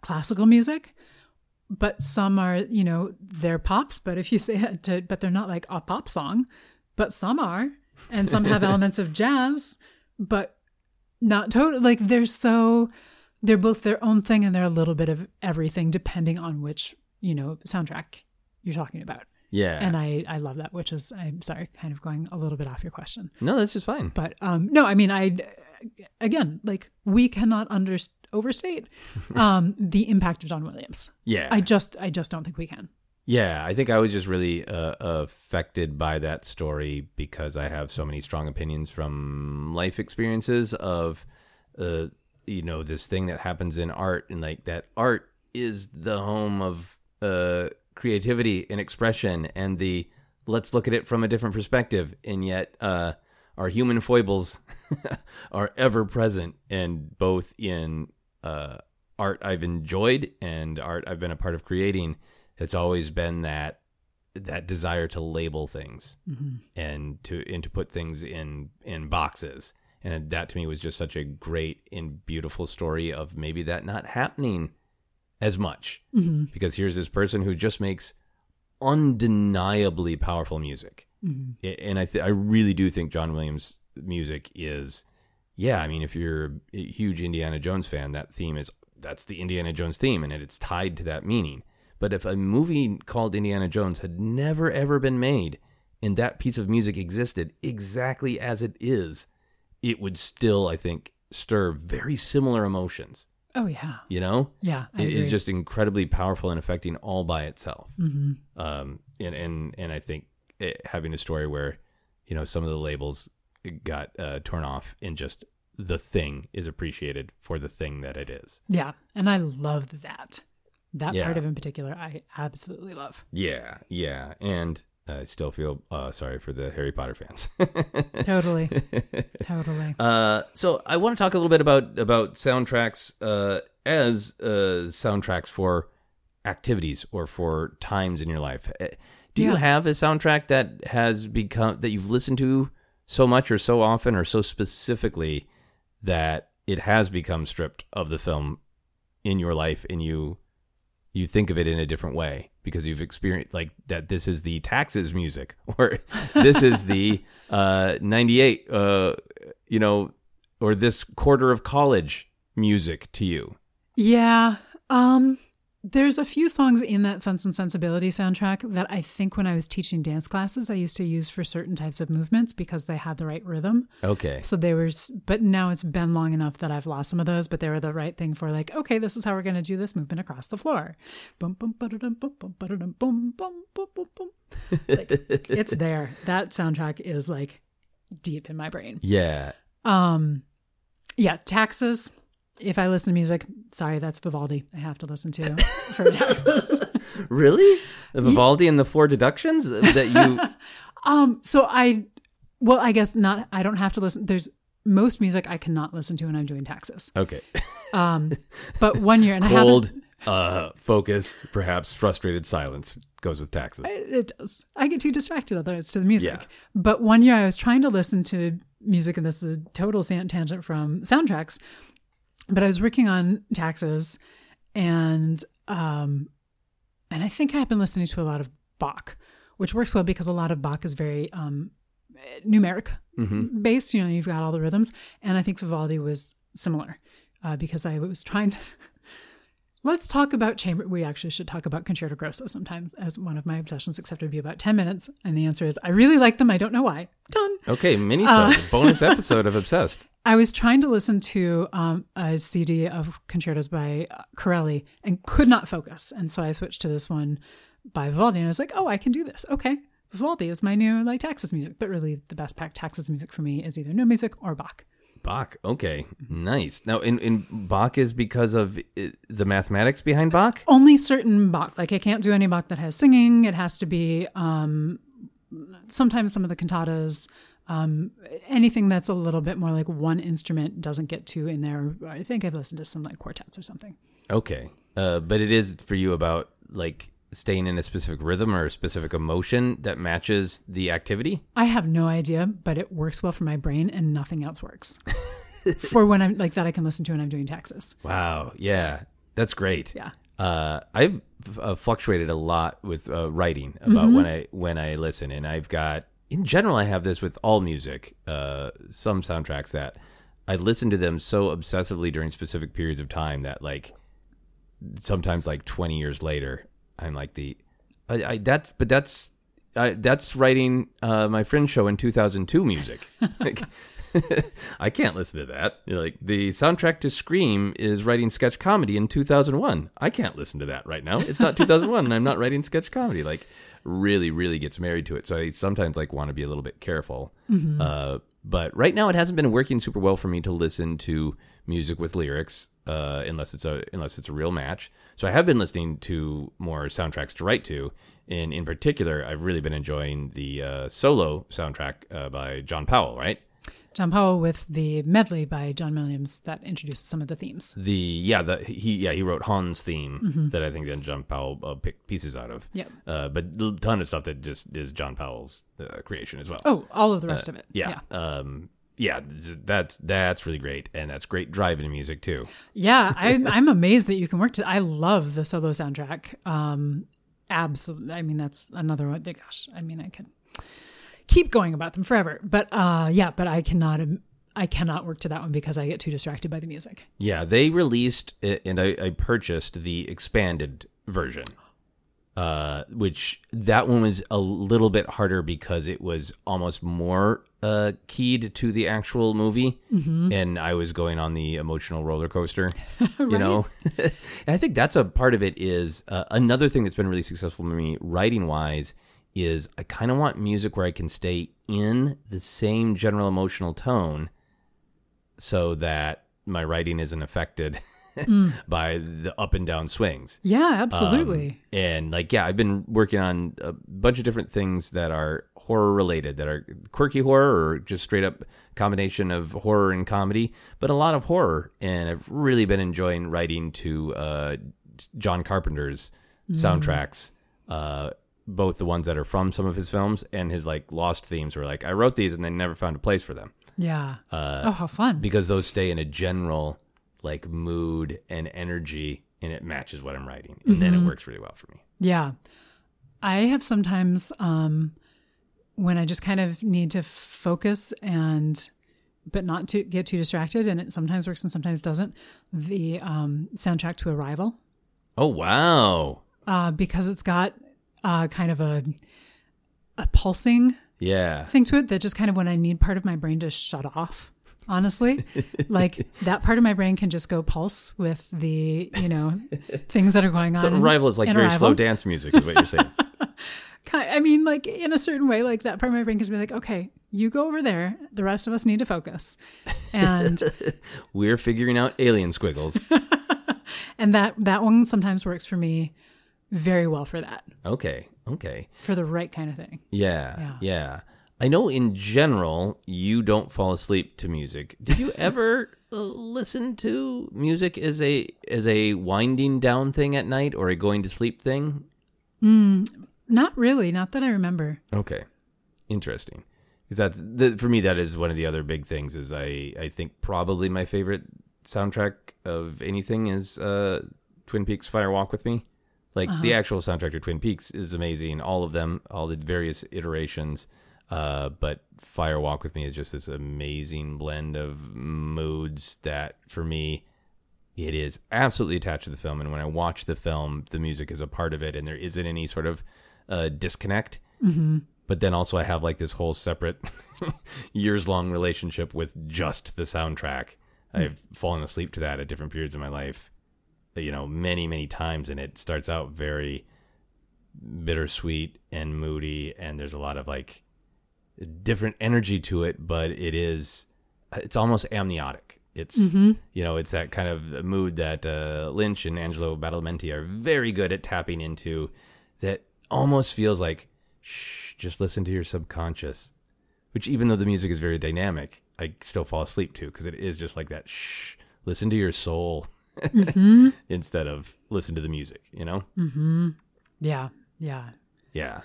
classical music, but some are, you know, they're pops. But if you say it to, but they're not like a pop song, but some are, and some have elements of jazz, but not totally. Like they're so they're both their own thing and they're a little bit of everything depending on which you know soundtrack you're talking about Yeah. and i i love that which is i'm sorry kind of going a little bit off your question no, that's just fine. but um no i mean i again like we cannot under overstate um the impact of john williams Yeah. i just i just don't think we can Yeah, I think I was just really uh, affected by that story because I have so many strong opinions from life experiences of, uh, you know, this thing that happens in art and like that art is the home of uh, creativity and expression and the let's look at it from a different perspective. And yet, uh, our human foibles are ever present and both in uh, art I've enjoyed and art I've been a part of creating it's always been that that desire to label things mm-hmm. and to and to put things in in boxes. And that to me was just such a great and beautiful story of maybe that not happening as much. Mm-hmm. Because here's this person who just makes undeniably powerful music. Mm-hmm. I- and I th- I really do think John Williams music is yeah I mean if you're a huge Indiana Jones fan that theme is that's the Indiana Jones theme and it's tied to that meaning but if a movie called Indiana Jones had never ever been made and that piece of music existed exactly as it is it would still I think stir very similar emotions oh yeah you know yeah I it is agree. just incredibly powerful and affecting all by itself. Mm-hmm. Um, and and and I think it, having a story where you know some of the labels got uh, torn off and just the thing is appreciated for the thing that it is. yeah and i love that that Yeah. part of in particular i absolutely love Yeah, yeah, and I still feel uh, sorry for the Harry Potter fans. totally totally Uh, so I want to talk a little bit about about soundtracks uh, as uh, soundtracks for activities or for times in your life. Uh, Do you have a soundtrack that has become that you've listened to so much or so often or so specifically that it has become stripped of the film in your life and you you think of it in a different way because you've experienced like that this is the taxes music or this is the uh 98 uh you know or this quarter of college music to you Yeah. Um there's a few songs in that Sense and Sensibility soundtrack that I think when I was teaching dance classes I used to use for certain types of movements because they had the right rhythm. okay So they were but now it's been long enough that I've lost some of those, but they were the right thing for like, okay, this is how we're going to do this movement across the floor. Boom boom ba-da-dum, boom boom ba-da-dum, boom boom boom boom boom. Like, it's there. That soundtrack is like deep in my brain. yeah Um, yeah, taxes. If I listen to music, sorry, that's Vivaldi. I have to listen to for really the vivaldi and the four deductions that you um, so I, well, I guess not. I don't have to listen. There's most music I cannot listen to when I'm doing taxes. okay Um, but one year, and I cold haven't. uh focused perhaps frustrated silence goes with taxes It does. I get too distracted otherwise to the music. Yeah. But one year I was trying to listen to music, and this is a total tangent from soundtracks. But I was working on taxes, and um, and I think I've been listening to a lot of Bach, which works well because a lot of Bach is very um, numeric based. You know, you've got all the rhythms, and I think Vivaldi was similar uh, because I was trying to. Let's talk about chamber. We actually should talk about Concerto Grosso sometimes as one of my obsessions, except it'd be about 10 minutes. And the answer is I really like them. I don't know why. Done. okay mini Uh, bonus episode of obsessed I was trying to listen to um, a CD of concertos by uh, Corelli and could not focus. And so I switched to this one by Vivaldi and I was like, oh, I can do this. Okay. Vivaldi is my new like Taxes music. But really, the best pack Taxes music for me is either no music or Bach. Bach. Okay, nice. Now, in, in Bach is because of uh, the mathematics behind Bach. only certain Bach. Like I can't do any Bach that has singing. It has to be um, sometimes some of the cantatas. Um, anything that's a little bit more like one instrument doesn't get two in there. I think I've listened to some like quartets or something. Okay, uh, but it is for you about like staying in a specific rhythm or a specific emotion that matches the activity. I have no idea, but it works well for my brain, and nothing else works for when I'm like that. I can listen to when I'm doing taxes. Wow. Yeah, that's great. Yeah. Uh, I've uh, fluctuated a lot with uh, writing about when I when I listen, and I've got in general I have this with all music. Uh, some soundtracks that I listen to them so obsessively during specific periods of time that like sometimes like 20 years later, I'm like the I, I that's but that's I, that's writing uh, my friend's show in 2002 music. like, I can't listen to that. You're like the soundtrack to Scream is writing sketch comedy in 2001. I can't listen to that right now. It's not 2001, and I'm not writing sketch comedy. Like, really, really gets married to it. So I sometimes like want to be a little bit careful. Uh, but right now, it hasn't been working super well for me to listen to music with lyrics. Uh, unless it's a unless it's a real match, so I have been listening to more soundtracks to write to, and in particular, I've really been enjoying the uh, solo soundtrack uh, by John Powell. Right, John Powell with the medley by John Williams that introduced some of the themes. the yeah the he yeah he wrote Han's theme that I think then John Powell uh, picked pieces out of. Yep. Uh, but a ton of stuff that just is John Powell's uh, creation as well. Oh, all of the rest of it. yeah. Um, yeah, that's that's really great, and that's great driving music too. Yeah, I'm I'm amazed that you can work to. I love the solo soundtrack. Um, absolutely. I mean, that's another one. Gosh, I mean, I could keep going about them forever. But uh, yeah, but I cannot. I cannot work to that one because I get too distracted by the music. Yeah, they released it, and I, I purchased the expanded version, uh, which that one was a little bit harder because it was almost more uh, keyed to the actual movie, and I was going on the emotional roller coaster, you know. and I think that's a part of it. Is uh, another thing that's been really successful for me writing wise is I kind of want music where I can stay in the same general emotional tone so that my writing isn't affected by the up and down swings. Yeah, absolutely. And like, yeah, I've been working on a bunch of different things that are horror related, that are quirky horror or just straight up combination of horror and comedy, but a lot of horror. And I've really been enjoying writing to uh, John Carpenter's soundtracks. Uh, both the ones that are from some of his films and his like lost themes were like I wrote these and they never found a place for them yeah. uh, oh, how fun. because those stay in a general like mood and energy and it matches what I'm writing and then it works really well for me. Yeah. I have sometimes um when I just kind of need to focus and but not to get too distracted and it sometimes works and sometimes doesn't. The um soundtrack to Arrival Oh wow. uh because it's got uh kind of a a pulsing Yeah. thing to it that just kind of when I need part of my brain to shut off. Honestly, like that part of my brain can just go pulse with the, you know, things that are going on. So Arrival is like very Arrival. slow dance music is what you're saying. I mean, like in a certain way, like that part of my brain can just be like, okay, you go over there. The rest of us need to focus, and We're figuring out alien squiggles. and that that one sometimes works for me very well for that, Okay. Okay. for the right kind of thing. Yeah, Yeah. yeah. I know in general you don't fall asleep to music. Did you ever uh, listen to music as a as a winding down thing at night or a going to sleep thing? Not really, not that I remember. Okay, interesting. Because that's the, for me. That is one of the other big things. Is I I think probably my favorite soundtrack of anything is uh, Twin Peaks Fire Walk with Me. Like the actual soundtrack to Twin Peaks is amazing. All of them, all the various iterations. Uh, but Fire Walk with Me is just this amazing blend of moods that for me it is absolutely attached to the film and when i watch the film the music is a part of it and there isn't any sort of uh, disconnect mm-hmm. but then also i have like this whole separate years long relationship with just the soundtrack i've fallen asleep to that at different periods of my life you know many many times and it starts out very bittersweet and moody and there's a lot of like different energy to it but it is it's almost amniotic. It's you know it's that kind of mood that uh, lynch and angelo badalamenti are very good at tapping into that almost feels like shh just listen to your subconscious which even though the music is very dynamic i still fall asleep to because it is just like that shh listen to your soul instead of listen to the music you know Yeah, yeah. yeah.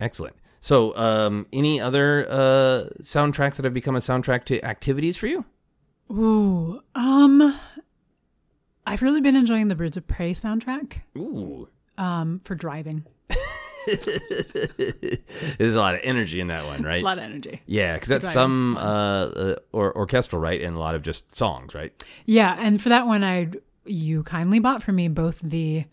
Excellent. So, um, any other uh, soundtracks that have become a soundtrack to activities for you? Ooh, um, I've really been enjoying the Birds of Prey soundtrack Ooh. um, for driving. There's a lot of energy in that one, right? It's a lot of energy. Yeah, because that's some uh, uh, or orchestral, right, and a lot of just songs, right? Yeah, and for that one, I you kindly bought for me both the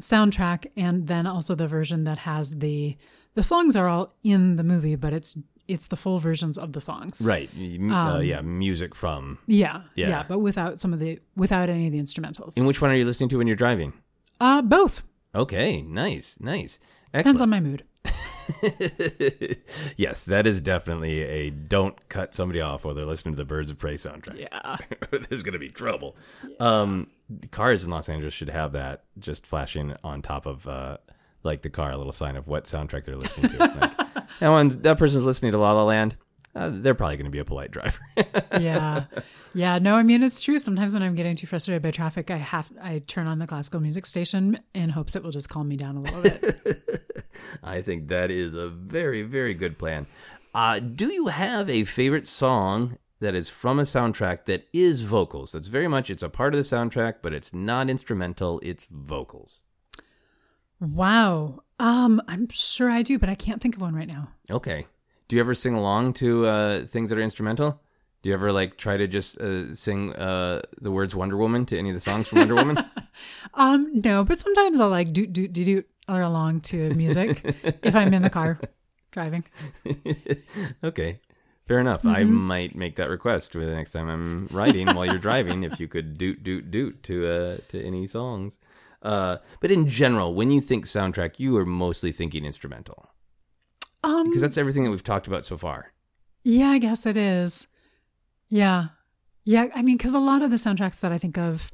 soundtrack and then also the version that has the the songs are all in the movie, but it's it's the full versions of the songs. Right. M- uh, yeah, music from. Yeah, Yeah. yeah, but without some of the without any of the instrumentals. And which one are you listening to when you're driving? Uh, both Okay, nice, nice, depends on my mood. yes, that is definitely a don't cut somebody off while they're listening to the Birds of Prey soundtrack. Yeah, There's going to be trouble. Um, cars in Los Angeles should have that just flashing on top of uh, like the car, a little sign of what soundtrack they're listening to. Like, that one's that person's listening to La La Land. Uh, they're probably going to be a polite driver. yeah, yeah. No, I mean it's true. Sometimes when I'm getting too frustrated by traffic, I have I turn on the classical music station in hopes it will just calm me down a little bit. I think that is a very, very good plan. Uh, do you have a favorite song that is from a soundtrack that is vocals? That's very much it's a part of the soundtrack, but it's not instrumental. It's vocals. wow. Um, I'm sure I do, but I can't think of one right now. Okay. Do you ever sing along to uh, things that are instrumental? Do you ever like try to just uh, sing uh, the words Wonder Woman to any of the songs from Wonder Woman? Um, no, but sometimes I'll like doot doot doot doot along to music if I'm in the car driving. okay. Fair enough. I might make that request for the next time I'm riding while you're driving. If you could doot doot doot to uh to any songs, uh, but in general, when you think soundtrack, you are mostly thinking instrumental Um, because that's everything that we've talked about so far. yeah, I guess it is. Yeah, yeah. I mean, because a lot of the soundtracks that I think of,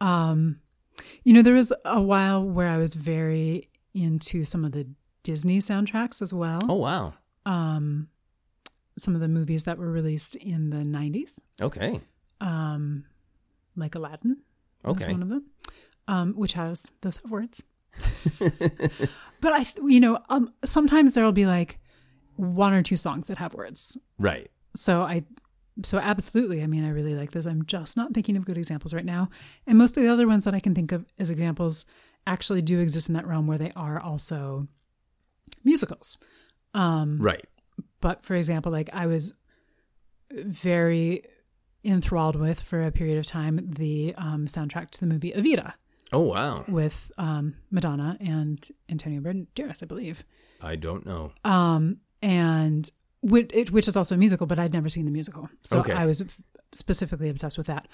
um, you know, there was a while where I was very into some of the Disney soundtracks as well. Oh wow. Um, some of the movies that were released in the '90s, Okay. um, like Aladdin. was Okay. one of them, um, which has those words. but I, you know, um, sometimes there will be like one or two songs that have words. Right. So I, so absolutely. I mean, I really like those. I'm just not thinking of good examples right now. And most of the other ones that I can think of as examples actually do exist in that realm where they are also musicals. Um, Right. but for example, like I was very enthralled with for a period of time the um, soundtrack to the movie Evita Oh wow. with um, Madonna and Antonio Banderas, I believe, I don't know. um, and which, it, which is also a musical, but I'd never seen the musical, so Okay. I was specifically obsessed with that.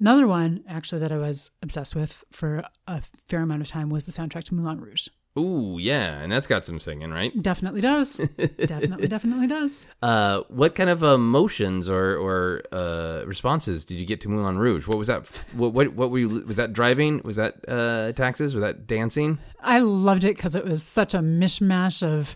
Another one, actually, that I was obsessed with for a fair amount of time was the soundtrack to Moulin Rouge. Ooh yeah, and that's got some singing, right? Definitely does. definitely, definitely does. Uh, what kind of emotions or or uh, responses did you get to Moulin Rouge? What was that? What what, what were you? Was that driving? Was that uh, taxes? Was that dancing? I loved it because it was such a mishmash of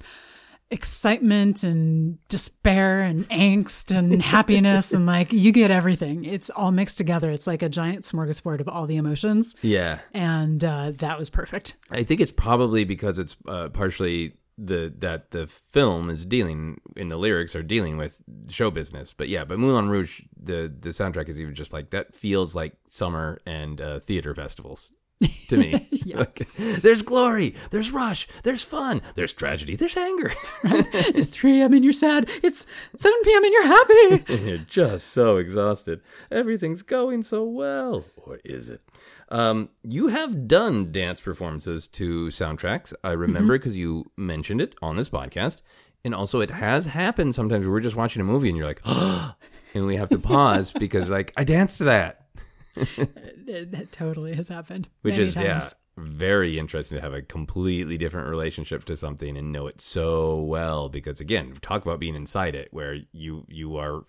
excitement and despair and angst and happiness and like you get everything. It's all mixed together. It's like a giant smorgasbord of all the emotions, Yeah, and uh, that was perfect. I think it's probably because it's uh, partially the that the film is dealing in the lyrics are dealing with show business. But yeah, but Moulin Rouge, the the soundtrack is even just like that feels like summer and uh, theater festivals. To me, Yeah. Like, there's glory, there's rush, there's fun, there's tragedy, there's anger. It's 3 a.m. and you're sad. It's 7 p.m. and you're happy. and you're just so exhausted. Everything's going so well, or is it? Um, you have done dance performances to soundtracks. I remember because you mentioned it on this podcast, and also it has happened sometimes. We're just watching a movie, and you're like, "Oh," and we have to pause because, like, I danced to that, it, it totally has happened. which is times. yeah, very interesting to have a completely different relationship to something and know it so well. Because again, talk about being inside it, where you you are.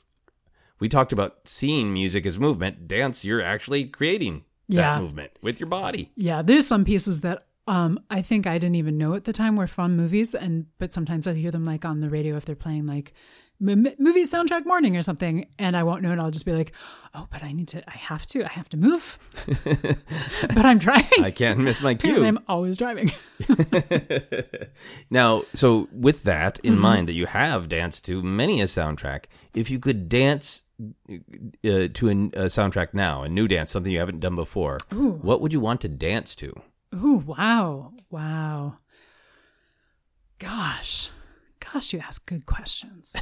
We talked about seeing music as movement. Dance, you're actually creating that Yeah. movement with your body. Yeah, there's some pieces that um, I think I didn't even know at the time were from movies, and but sometimes I hear them like on the radio if they're playing like m- movie soundtrack morning or something, and I won't know, and I'll just be like, "Oh, but I need to, I have to, I have to move." but I'm driving. I can't miss my cue. I'm always driving. now, so with that Mm-hmm. in mind, that you have danced to many a soundtrack, if you could dance uh, to a, a soundtrack now, a new dance, something you haven't done before, what would you want to dance to? Ooh, wow, wow. Gosh, gosh, you ask good questions.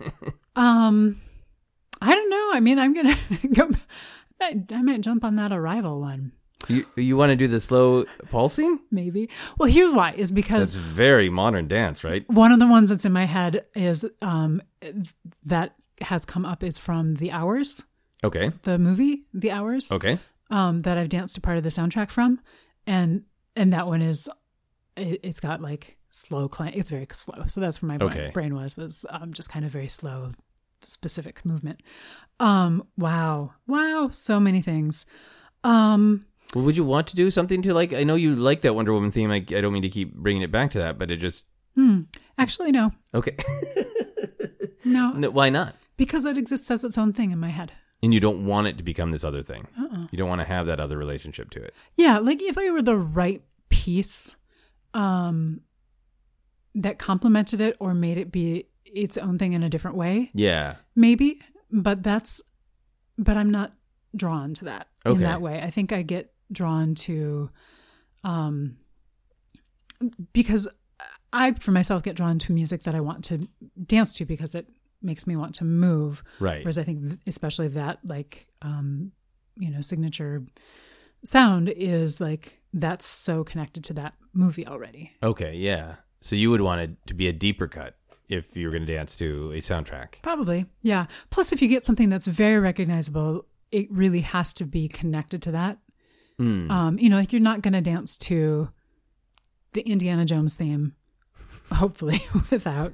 um, I don't know. I mean, I'm gonna go. I might, I might jump on that arrival one, You you want to do the slow pulsing? maybe. Well, here's why: is That's because very modern dance, right? one of the ones that's in my head is um that has come up is from The Hours, Okay. the movie The Hours. Okay. um, that I've danced a part of the soundtrack from, and and that one is it, it's got like slow clank. It's very slow, so that's where my brain, Okay. brain was was um, just kind of very slow, specific movement. Um, wow, wow, so many things. Um, Well, would you want to do something to like? I know you like that Wonder Woman theme. I, I don't mean to keep bringing it back to that, but it just hmm, actually, no, okay. no, no, why not? because it exists as its own thing in my head. And you don't want it to become this other thing. Uh-uh. You don't want to have that other relationship to it. Yeah, like if I were the right piece, um, that complemented it or made it be its own thing in a different way, Yeah. maybe but that's but i'm not drawn to that in that way i think i get drawn to um because i for myself get drawn to music that i want to dance to because it makes me want to move Right. whereas i think especially that like um you know signature sound is like that's so connected to that movie already Okay. Yeah. So you would want it to be a deeper cut if you were going to dance to a soundtrack. Probably, yeah. Plus, if you get something that's very recognizable, it really has to be connected to that. Mm. Um, you know, like you're not going to dance to the Indiana Jones theme, hopefully, without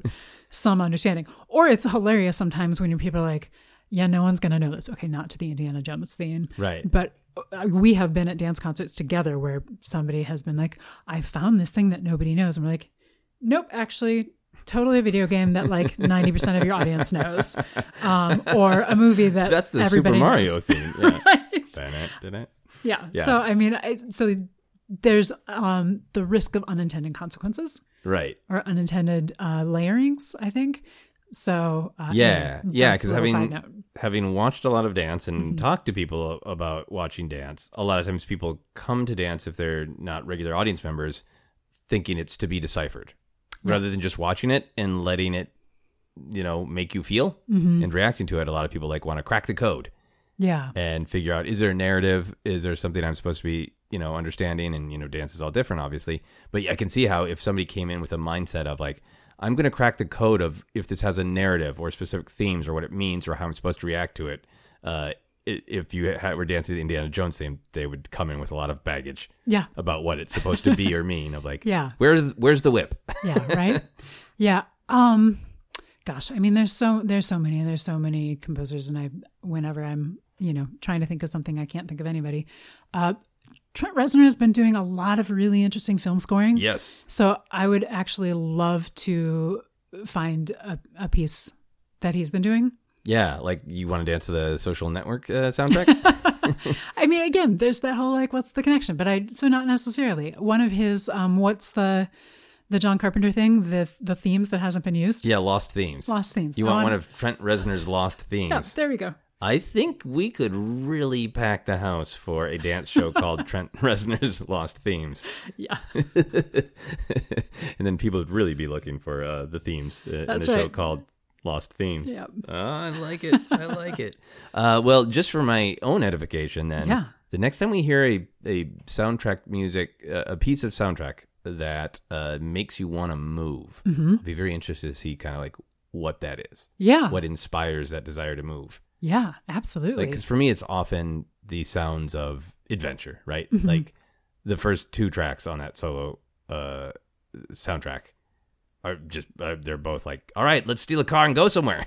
some understanding. Or it's hilarious sometimes when your people are like, "Yeah, no one's going to know this." Okay, not to the Indiana Jones theme, Right. but uh, we have been at dance concerts together where somebody has been like, "I found this thing that nobody knows," and we're like, "Nope, actually." Totally a video game that like 90% of your audience knows. Um, or a movie that That's the Super Mario knows. theme. Yeah. Right. Dun-it, dun-it. Yeah. Yeah. So I mean, I, so there's um, the risk of unintended consequences Right. or unintended uh, layerings. I think. So uh, Yeah. Yeah. Because having having watched a lot of dance and Mm-hmm. talked to people about watching dance, a lot of times people come to dance if they're not regular audience members, thinking it's to be deciphered, rather than just watching it and letting it, you know, make you feel Mm-hmm. and reacting to it. A lot of people like want to crack the code yeah, and figure out is there a narrative, is there something I'm supposed to be, you know, understanding, and you know, dance is all different, obviously. But I can see how if somebody came in with a mindset of like. I'm going to crack the code of if this has a narrative or specific themes or what it means or how I'm supposed to react to it. Uh, if you had, were dancing the Indiana Jones theme, they would come in with a lot of baggage yeah, about what it's supposed to be or mean. Of like, Yeah. where's where's the whip? yeah, right. yeah. Um, gosh, I mean, there's so there's so many there's so many composers, and I whenever I'm you know trying to think of something, I can't think of anybody. Uh, Trent Reznor has been doing a lot of really interesting film scoring. yes, So I would actually love to find a, a piece that he's been doing. Yeah. Like you want to dance to the Social Network uh, soundtrack? I mean, again, there's that whole like, what's the connection? But I so not necessarily. One of his, um, what's the the John Carpenter thing? The the themes that hasn't been used. yeah, lost themes. Lost themes. You want want- one of Trent Reznor's lost themes? Yeah, there we go. I think we could really pack the house for a dance show called Trent Reznor's Lost Themes. Yeah, and then people would really be looking for uh, the themes uh, in a show called Lost Themes. Yep. Oh, I like it. I like it. Uh, well, just for my own edification, then, Yeah. the next time we hear a, a soundtrack music, uh, a piece of soundtrack that uh, makes you want to move, Mm-hmm. I'll be very interested to see kind of like what that is, yeah, what inspires that desire to move. yeah, absolutely. Like, because for me, it's often the sounds of adventure, right? Mm-hmm. Like the first two tracks on that solo uh, soundtrack are just uh, they're both like, all right, let's steal a car and go somewhere.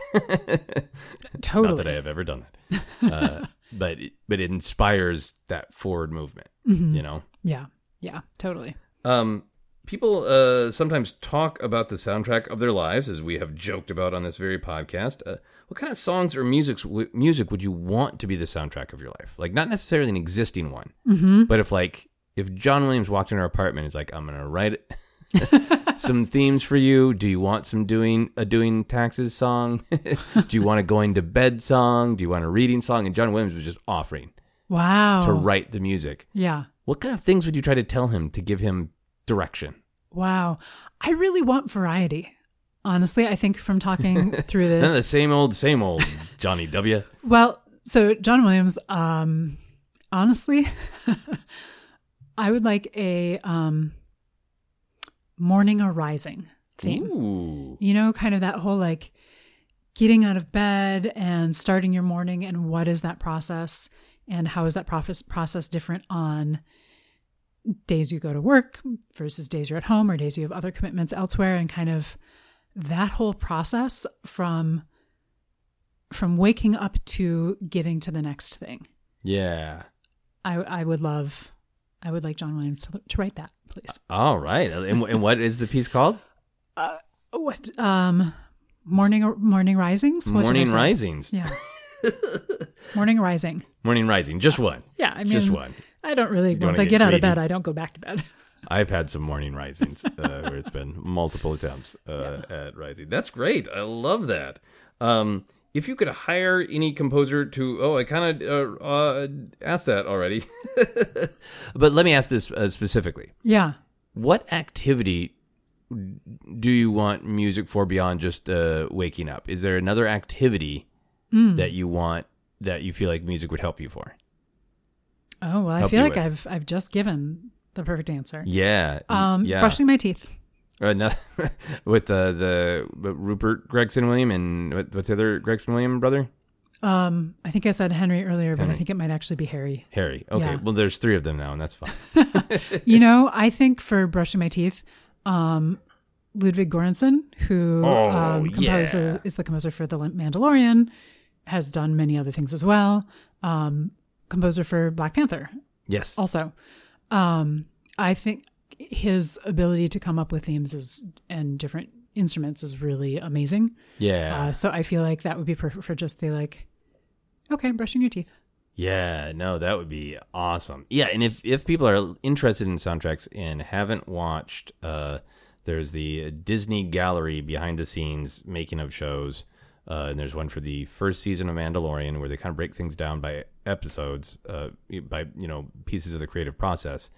totally. Not that I have ever done that, uh, but it- but it inspires that forward movement. Mm-hmm. You know, yeah, yeah, totally. um, people uh, sometimes talk about the soundtrack of their lives, as we have joked about on this very podcast. Uh, what kind of songs or music music would you want to be the soundtrack of your life? Like, not necessarily an existing one, Mm-hmm. but if like if John Williams walked in our apartment, he's like, "I'm gonna write some themes for you. Do you want some doing a doing taxes song? Do you want a going to bed song? Do you want a reading song?" And John Williams was just offering Wow. to write the music. Yeah. What kind of things would you try to tell him to give him direction? Wow. I really want variety. Honestly, I think from talking through None of the same old, same old Johnny W. Well, so John Williams, um, honestly, I would like a um, morning arising theme. Ooh. You know, kind of that whole like getting out of bed and starting your morning, and what is that process, and how is that process process different on days you go to work versus days you're at home or days you have other commitments elsewhere, and kind of that whole process from from waking up to getting to the next thing. Yeah. I I would love, I would like John Williams to, to write that, please. All right. And, and what is the piece called? What um, morning morning risings? What Morning? Risings. Yeah. Morning rising. Morning Rising. Just one. Yeah, I mean, Just one. I don't really. Once I get get out of bed, I don't go back to bed. I've had some morning risings uh, where it's been multiple attempts uh, at rising. That's great. I love that. Um, if you could hire any composer to, oh, I kind of uh, uh, asked that already, but let me ask this uh, specifically: yeah. What activity do you want music for beyond just uh, waking up? Is there another activity Hmm. that you want that you feel like music would help you for? Oh well, I feel like with. I've I've just given the perfect answer. Yeah, Um, yeah. brushing my teeth. Uh, no, with uh, the Rupert Gregson William and what's the other Gregson William brother? Um, I think I said Henry earlier, but I think it might actually be Harry. Harry. Okay, Yeah. well, there's three of them now, and that's fine. you know, I think for brushing my teeth, um, Ludwig Göransson, who Oh, um, composes, yeah. is the composer for The Mandalorian, has done many other things as well. Um, composer for Black Panther, Yes. also. Um, I think his ability to come up with themes is and different instruments is really amazing. Yeah. Uh, so I feel like that would be perfect for just the like, okay, brushing your teeth. Yeah, no, that would be awesome. Yeah, and if if people are interested in soundtracks and haven't watched, uh, there's the Disney Gallery behind the scenes making of shows, uh, and there's one for the first season of Mandalorian where they kind of break things down by episodes, uh, by you know pieces of the creative process,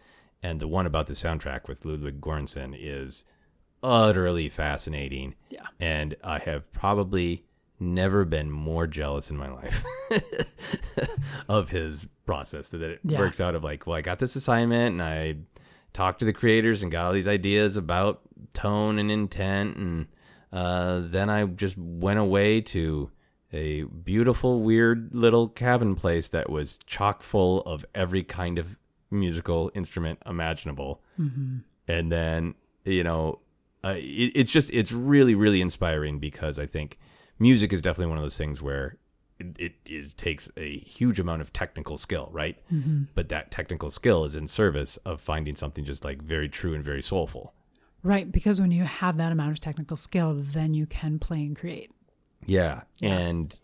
and the one about the soundtrack with Ludwig Göransson is utterly fascinating. Yeah. and I have probably never been more jealous in my life of his process that it Yeah. works out of like well i got this assignment and i talked to the creators and got all these ideas about tone and intent and uh, then i just went away to a beautiful weird little cabin place that was chock full of every kind of musical instrument imaginable. And then you know uh, it, it's just it's really really inspiring because i think music is definitely one of those things where it, it, it takes a huge amount of technical skill right? But that technical skill is in service of finding something just like very true and very soulful. Right. Because when you have that amount of technical skill, then you can play and create. yeah. and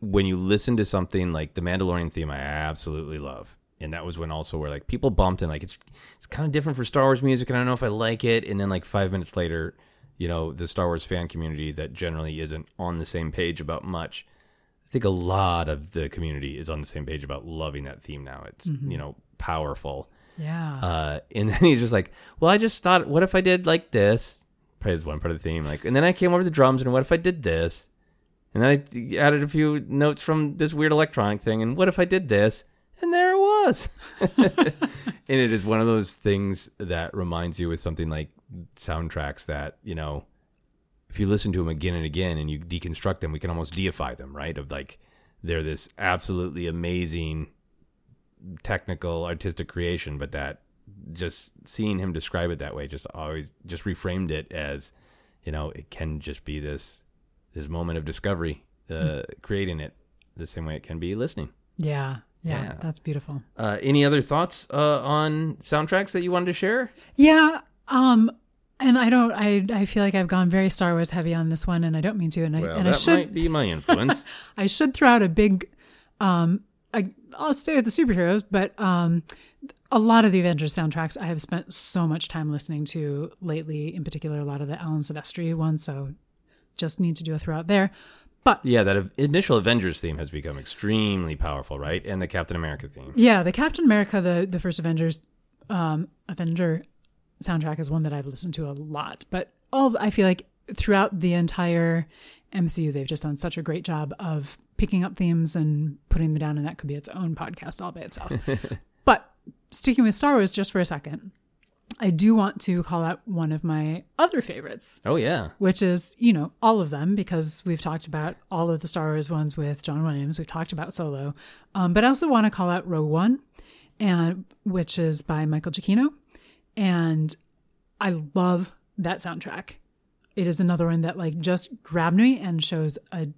when you listen to something like the mandalorian theme i absolutely love and that was when also where like people bumped and like it's it's kind of different for star wars music and i don't know if i like it and then like five minutes later you know the star wars fan community that generally isn't on the same page about much i think a lot of the community is on the same page about loving that theme now it's you know powerful Yeah. uh, and then he's just like, "Well, I just thought, what if I did like this?" Probably is one part of the theme. Like, and then I came over the drums, and what if I did this? And then I added a few notes from this weird electronic thing, and what if I did this? And there it was. and it is one of those things that reminds you with something like soundtracks that you know, if you listen to them again and again, and you deconstruct them, we can almost deify them, right? Of like, they're this absolutely amazing technical artistic creation but that just seeing him describe it that way just always just reframed it as you know it can just be this this moment of discovery uh, creating it the same way it can be listening yeah. Yeah. yeah. That's beautiful. uh, any other thoughts uh, on soundtracks that you wanted to share Yeah. Um, and I don't, I, I feel like I've gone very Star Wars heavy on this one and I don't mean to. And I, well and I should, might be my influence I should throw out a big, um, I, I'll stay with the superheroes, but, um, a lot of the Avengers soundtracks I have spent so much time listening to lately, in particular, a lot of the Alan Silvestri ones. So just need to do a throw out there. But yeah that initial avengers theme has become extremely powerful right and the captain america theme Yeah, the Captain America, the the first Avengers, um, Avenger soundtrack is one that I've listened to a lot. But all I feel like throughout the entire MCU, they've just done such a great job of picking up themes and putting them down, and that could be its own podcast all by itself. but sticking with Star Wars just for a second, I do want to call out one of my other favorites, Oh yeah. which is, you know, all of them because we've talked about all of the Star Wars ones with John Williams. We've talked about Solo. Um, but I also want to call out Rogue One, and which is by Michael Giacchino. And I love that soundtrack. It is another one that like just grabbed me and shows a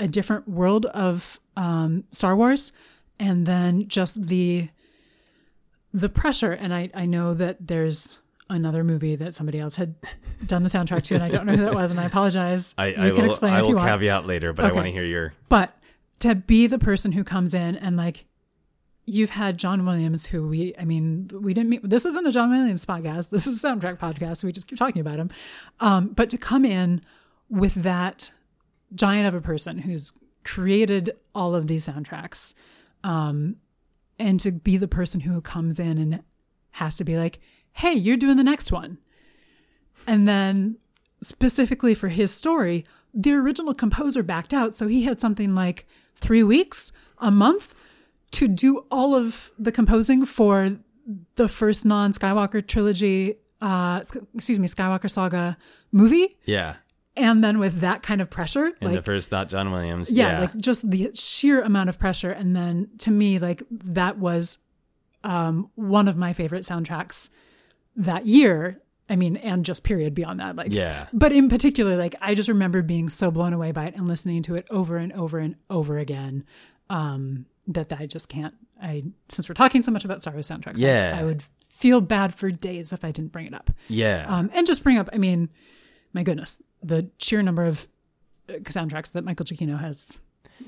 a different world of um, Star Wars, and then just the the pressure. And I I know that there's another movie that somebody else had done the soundtrack to, and I don't know who that was, and I apologize. I, you I can will, explain I if will you want. caveat later, but I want to hear your. But to be the person who comes in and like you've had John Williams, who we, I mean, we didn't meet, this isn't a John Williams podcast. This is a soundtrack podcast. We just keep talking about him. Um, but to come in with that giant of a person who's created all of these soundtracks, um, and to be the person who comes in and has to be like, hey, you're doing the next one. And then specifically for his story, the original composer backed out. So he had something like three weeks, a month to do all of the composing for the first non Skywalker trilogy, uh, excuse me, Skywalker saga movie. Yeah. And then with that kind of pressure, And like, the first, not John Williams. yeah, like just the sheer amount of pressure. And then to me, like that was um, one of my favorite soundtracks that year. I mean, and just period beyond that. Like, Yeah. But in particular, like I just remember being so blown away by it and listening to it over and over and over again. Um, that I just can't. I since we're talking so much about Star Wars soundtracks, I- Yeah. I, would feel bad for days if I didn't bring it up. yeah. Um, and just bring up, I mean, my goodness, the sheer number of uh, soundtracks that Michael Giacchino has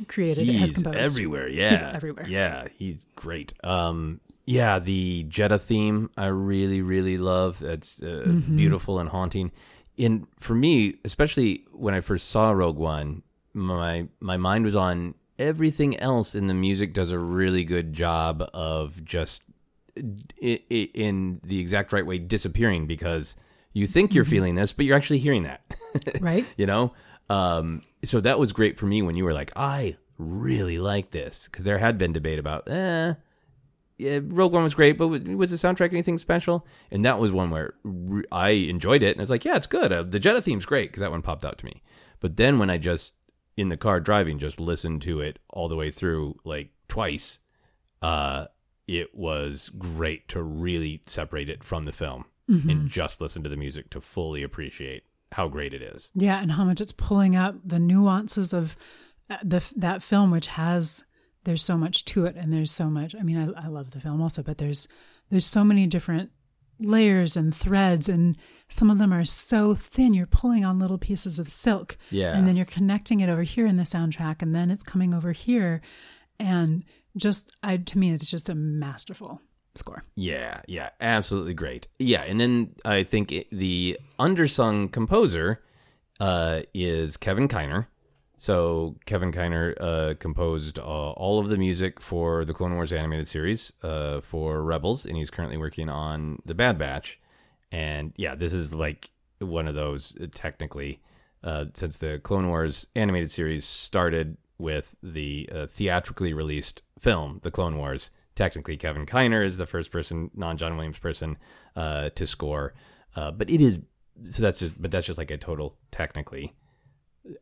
created, and has composed. everywhere. Yeah, He's everywhere. Yeah, he's great. Um, yeah, the Jedha theme I really, really love. It's uh, Mm-hmm. beautiful and haunting. And for me, especially when I first saw Rogue One, my my mind was on everything else, and the music does a really good job of just i- in the exact right way disappearing because you think Mm-hmm. you're feeling this, but you're actually hearing that. right? you know um so that was great for me when you were like i really like this because there had been debate about eh yeah, Rogue One was great, but was the soundtrack anything special? And that was one where re- I enjoyed it, and I was like, "Yeah, it's good." Uh, the Jedha theme's great because that one popped out to me. But then when I just in the car driving, just listened to it all the way through, like twice, uh, it was great to really separate it from the film and just listen to the music to fully appreciate how great it is. Yeah, and how much it's pulling out the nuances of uh, the that film, which has there's so much to it, and there's so much. I mean, I, I love the film also, but there's there's so many different layers and threads, and some of them are so thin. You're pulling on little pieces of silk, Yeah. and then you're connecting it over here in the soundtrack, and then it's coming over here, and just I to me, it's just a masterful score. Yeah, yeah, absolutely great. Yeah, and then I think it, the undersung composer uh, is Kevin Kiner. So Kevin Kiner uh, composed uh, all of the music for the Clone Wars animated series uh, for Rebels, and he's currently working on the Bad Batch. And yeah, this is like one of those uh, technically, uh, since the Clone Wars animated series started with the theatrically released film, The Clone Wars. Technically, Kevin Kiner is the first person, non John Williams person, uh, to score. Uh, but it is so that's just, but that's just like a total technically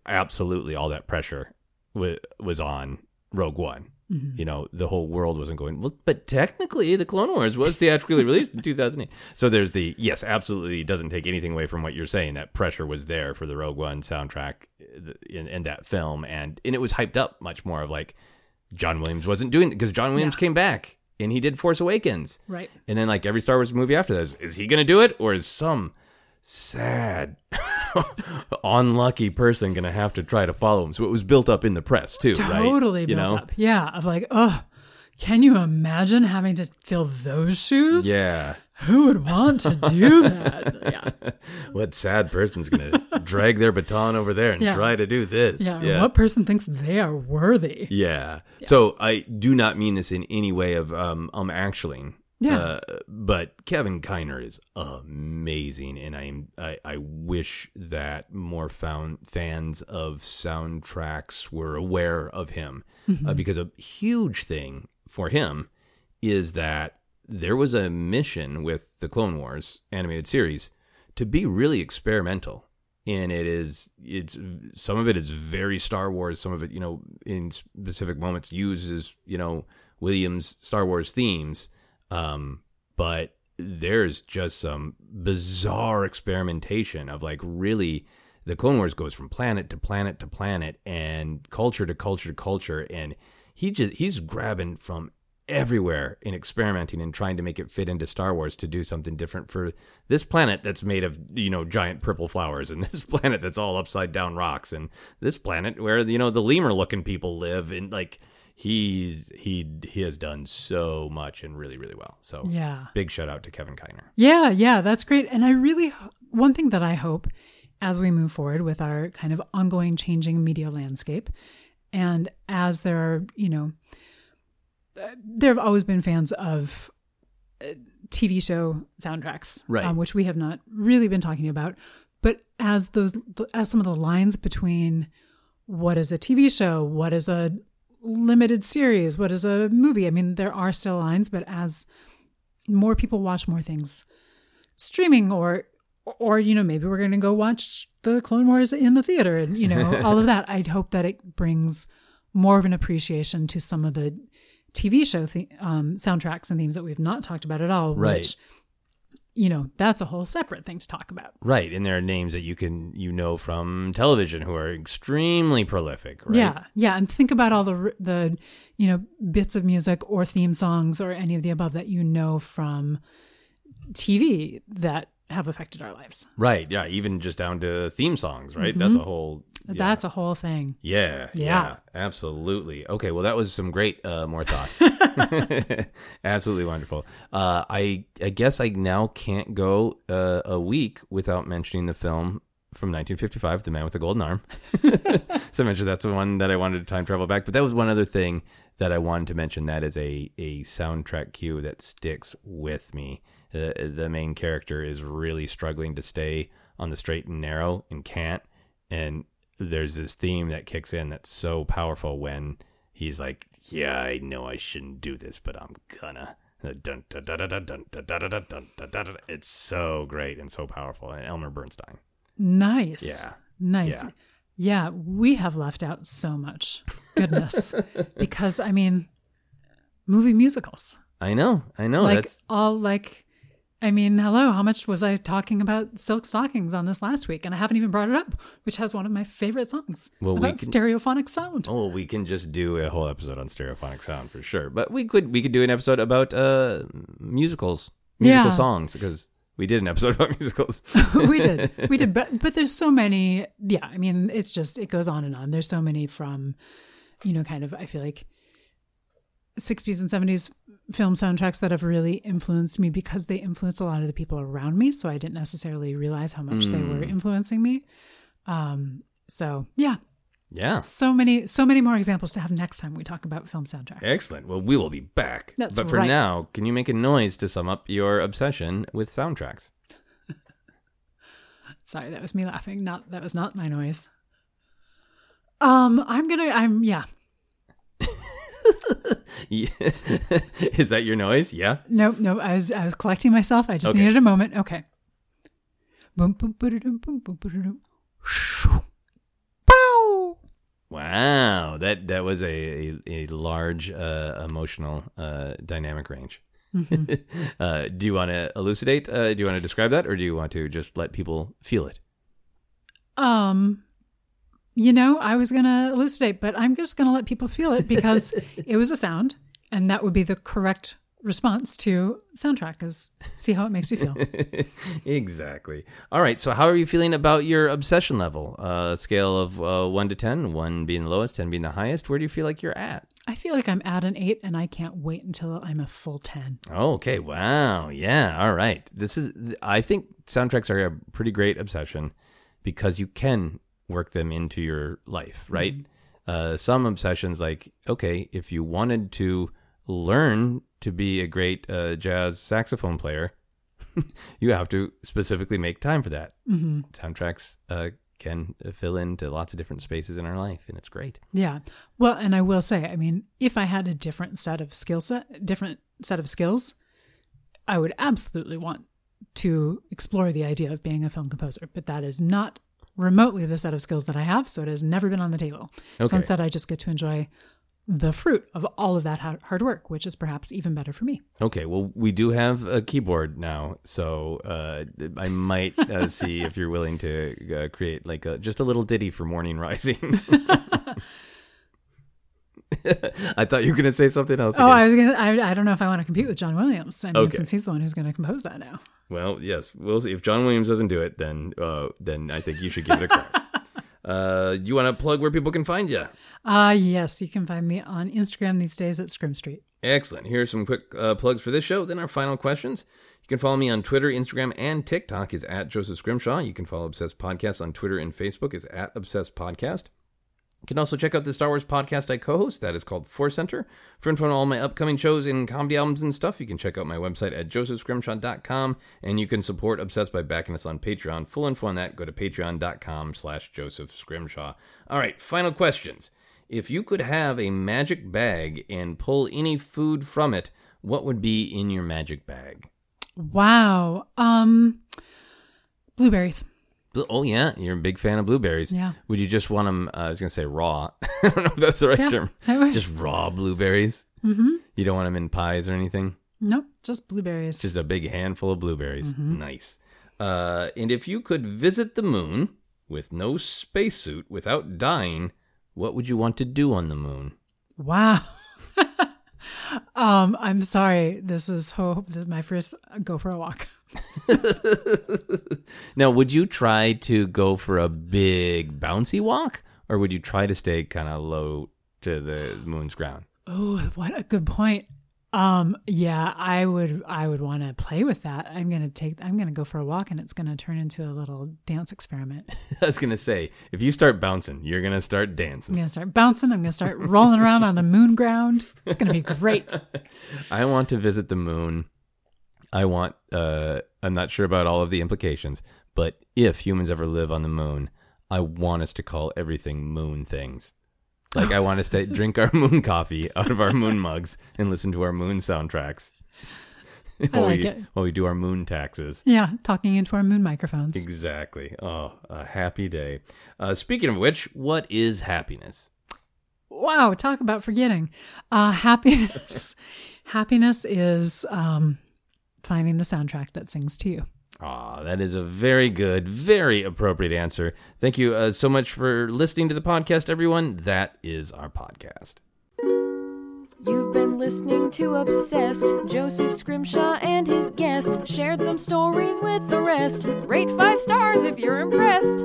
absolutely all that pressure w- was on Rogue One. You know, the whole world wasn't going, well, but technically the Clone Wars was theatrically released in 2008. So there's the, yes, absolutely it doesn't take anything away from what you're saying. That pressure was there for the Rogue One soundtrack uh, in, in that film. And, and it was hyped up much more of like, John Williams wasn't doing it because John Williams Yeah. came back and he did Force Awakens. Right. And then like every Star Wars movie after that is, is he going to do it or is some sad unlucky person going to have to try to follow him? So it was built up in the press too, right? totally You built know? up. Yeah, of like, oh, can you imagine having to fill those shoes? Yeah. Who would want to do that? yeah, What sad person's going to drag their baton over there and Yeah. try to do this? yeah. What person thinks they are worthy? Yeah. So I do not mean this in any way of um um actually. Yeah. Uh, but Kevin Kiner is amazing, and I am I, I wish that more found fans of soundtracks were aware of him, uh, because a huge thing for him is that there was a mission with the Clone Wars animated series to be really experimental. And it is, it's some of it is very Star Wars. Some of it, you know, in specific moments uses, you know, Williams Star Wars themes. Um, but there's just some bizarre experimentation of like really the Clone Wars goes from planet to planet to planet and culture to culture to culture. And he just, he's grabbing from everywhere in experimenting and trying to make it fit into Star Wars to do something different for this planet that's made of you know giant purple flowers and this planet that's all upside down rocks and this planet where you know the lemur looking people live and like he's he he has done so much and really really well so Yeah. big shout out to Kevin Kiner Yeah, yeah, that's great. And I really, one thing that I hope as we move forward with our kind of ongoing changing media landscape, and as there are, you know, there have always been fans of uh, TV show soundtracks, Right. um, which we have not really been talking about. But as those, as some of the lines between what is a TV show, what is a limited series, what is a movie, I mean, there are still lines, but as more people watch more things streaming or or you know maybe we're going to go watch the clone wars in the theater and you know all of that i'd hope that it brings more of an appreciation to some of the tv show th- um, soundtracks and themes that we've not talked about at all Right. which you know that's a whole separate thing to talk about right and there are names that you can you know from television who are extremely prolific right Yeah, yeah, and think about all the the you know bits of music or theme songs or any of the above that you know from TV that have affected our lives. right yeah even just down to theme songs right that's a whole yeah. That's a whole thing. Yeah, yeah, Yeah. absolutely. Okay, well, that was some great uh, more thoughts. absolutely wonderful. Uh, I I guess I now can't go uh, a week without mentioning the film from 1955, The Man with the Golden Arm. so I mentioned that's the one that I wanted to time travel back, but that was one other thing that I wanted to mention. That is a a soundtrack cue that sticks with me. Uh, the main character is really struggling to stay on the straight and narrow and can't and there's this theme that kicks in that's so powerful when he's like, "Yeah, I know I shouldn't do this, but I'm gonna." It's so great and so powerful. And Elmer Bernstein. Nice. Yeah. Nice. Yeah. yeah we have left out so much goodness because I mean, movie musicals. I know. I know. Like that's... all like I mean, hello, how much was I talking about Silk Stockings on this last week? And I haven't even brought it up, which has one of my favorite songs Well, we about can- stereophonic sound. oh, we can just do a whole episode on stereophonic sound for sure. But we could we could do an episode about uh musicals, musical Yeah. songs because we did an episode about musicals. we did. We did. But but there's so many yeah, I mean, it's just it goes on and on. There's so many from, you know, kind of I feel like 60s and 70s film soundtracks that have really influenced me because they influenced a lot of the people around me. So I didn't necessarily realize how much they were influencing me. Um, so yeah, yeah. so many, so many more examples to have next time we talk about film soundtracks. Excellent. Well, we will be back. That's but for right. now, can you make a noise to sum up your obsession with soundtracks? Sorry, that was me laughing. Not that was not my noise. Um, I'm gonna. I'm yeah. Is that your noise? Yeah. No, no. I was I was collecting myself. I just Okay. needed a moment. Okay. Boom, boom, ba-da-dum, boom, boom, ba-da-dum. Shoo. Bow. Wow. That that was a a, a large uh, emotional uh, dynamic range. uh, do you want to elucidate? Uh, do you want to describe that, or do you want to just let people feel it? Um, you know, I was gonna elucidate, but I'm just gonna let people feel it because it was a sound, and that would be the correct response to soundtrack. Is see how it makes you feel. exactly. All right. So, how are you feeling about your obsession level? Uh, scale of uh, one to ten, one being the lowest, ten being the highest. Where do you feel like you're at? I feel like I'm at an eight, and I can't wait until I'm a full ten. Oh, okay. Wow. Yeah. All right. This is. I think soundtracks are a pretty great obsession because you can work them into your life, right? Uh, some obsessions, like okay, if you wanted to learn to be a great uh, jazz saxophone player, you have to specifically make time for that. hmm Soundtracks uh, can fill into lots of different spaces in our life, and it's great. Yeah. Well, and I will say, I mean, if I had a different set of skill set, different set of skills, I would absolutely want to explore the idea of being a film composer. But that is not remotely the set of skills that I have, so it has never been on the table. Okay. So instead, I just get to enjoy the fruit of all of that hard work, which is perhaps even better for me. Okay, well, we do have a keyboard now, so uh, I might uh, see if you're willing to uh, create like a, just a little ditty for morning rising. I thought you were going to say something else. Oh, again. I was gonna. I, I don't know if I want to compete with John Williams. I mean, Okay. since he's the one who's going to compose that now. Well, yes, we'll see. If John Williams doesn't do it, then uh, then I think you should give it a crack. uh, you want to plug where people can find you? Ah, yes, you can find me on Instagram these days at Scrim Street. Excellent. Here are some quick uh, plugs for this show. Then our final questions. You can follow me on Twitter, Instagram, and TikTok is at Joseph Scrimshaw. You can follow Obsessed Podcast on Twitter and Facebook is at Obsessed Podcast. You can also check out the Star Wars podcast I co-host. That is called Force Center. For info on all my upcoming shows and comedy albums and stuff, you can check out my website at josephscrimshaw.com. And you can support Obsessed by backing us on Patreon. Full info on that, go to patreon.com slash Joseph Scrimshaw. All right, final questions. If you could have a magic bag and pull any food from it, what would be in your magic bag? Wow. Um, blueberries. Oh yeah, you're a big fan of blueberries. Yeah. Would you just want them? Uh, I was gonna say raw. I don't know if that's the right Yeah, term. Just raw blueberries. Mm-hmm. You don't want them in pies or anything. Nope, just blueberries. Just a big handful of blueberries. Mm-hmm. Nice. Uh, and if you could visit the moon with no spacesuit without dying, what would you want to do on the moon? Wow. um, I'm sorry. This is hope my first go for a walk. Now, would you try to go for a big bouncy walk, or would you try to stay kind of low to the moon's ground? Oh, what a good point. Um, yeah, I would I would want to play with that. I'm gonna take I'm gonna go for a walk and it's gonna turn into a little dance experiment. I was gonna say, if you start bouncing, you're gonna start dancing. I'm gonna start bouncing, I'm gonna start rolling around on the moon ground. It's gonna be great. I want to visit the moon. I want. Uh, I'm not sure about all of the implications, but if humans ever live on the moon, I want us to call everything moon things. Like I want us to drink our moon coffee out of our moon mugs and listen to our moon soundtracks. while like we it. while we do our moon taxes. Yeah, talking into our moon microphones. Exactly. Oh, a happy day. Uh, speaking of which, what is happiness? Wow, talk about forgetting. Uh, happiness. happiness is um, finding the soundtrack that sings to you. Ah, that is a very good, very appropriate answer. Thank you uh, so much for listening to the podcast, everyone. That is our podcast. You've been listening to Obsessed. Joseph Scrimshaw and his guest shared some stories with the rest. Rate five stars if you're impressed.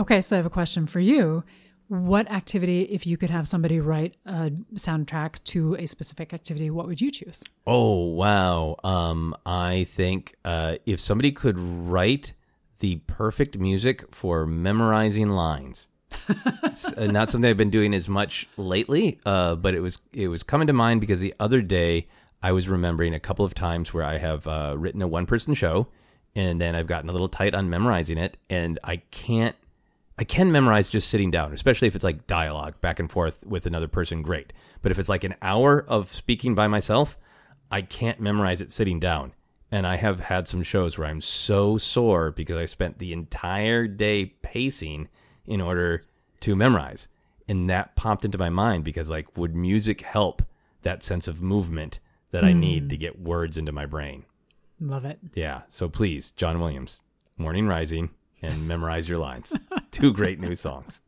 Okay, so I have a question for you. What activity, if you could have somebody write a soundtrack to a specific activity, what would you choose? Oh wow! Um, I think uh, if somebody could write the perfect music for memorizing lines, it's uh, not something I've been doing as much lately. Uh, but it was it was coming to mind because the other day I was remembering a couple of times where I have uh, written a one person show, and then I've gotten a little tight on memorizing it, and I can't. I can memorize just sitting down, especially if it's like dialogue back and forth with another person, great. But if it's like an hour of speaking by myself, I can't memorize it sitting down. And I have had some shows where I'm so sore because I spent the entire day pacing in order to memorize. And that popped into my mind because, like, would music help that sense of movement that I need hmm. to get words into my brain? Love it. Yeah. So please, John Williams, Morning Rising and Memorize Your Lines. Two great new songs.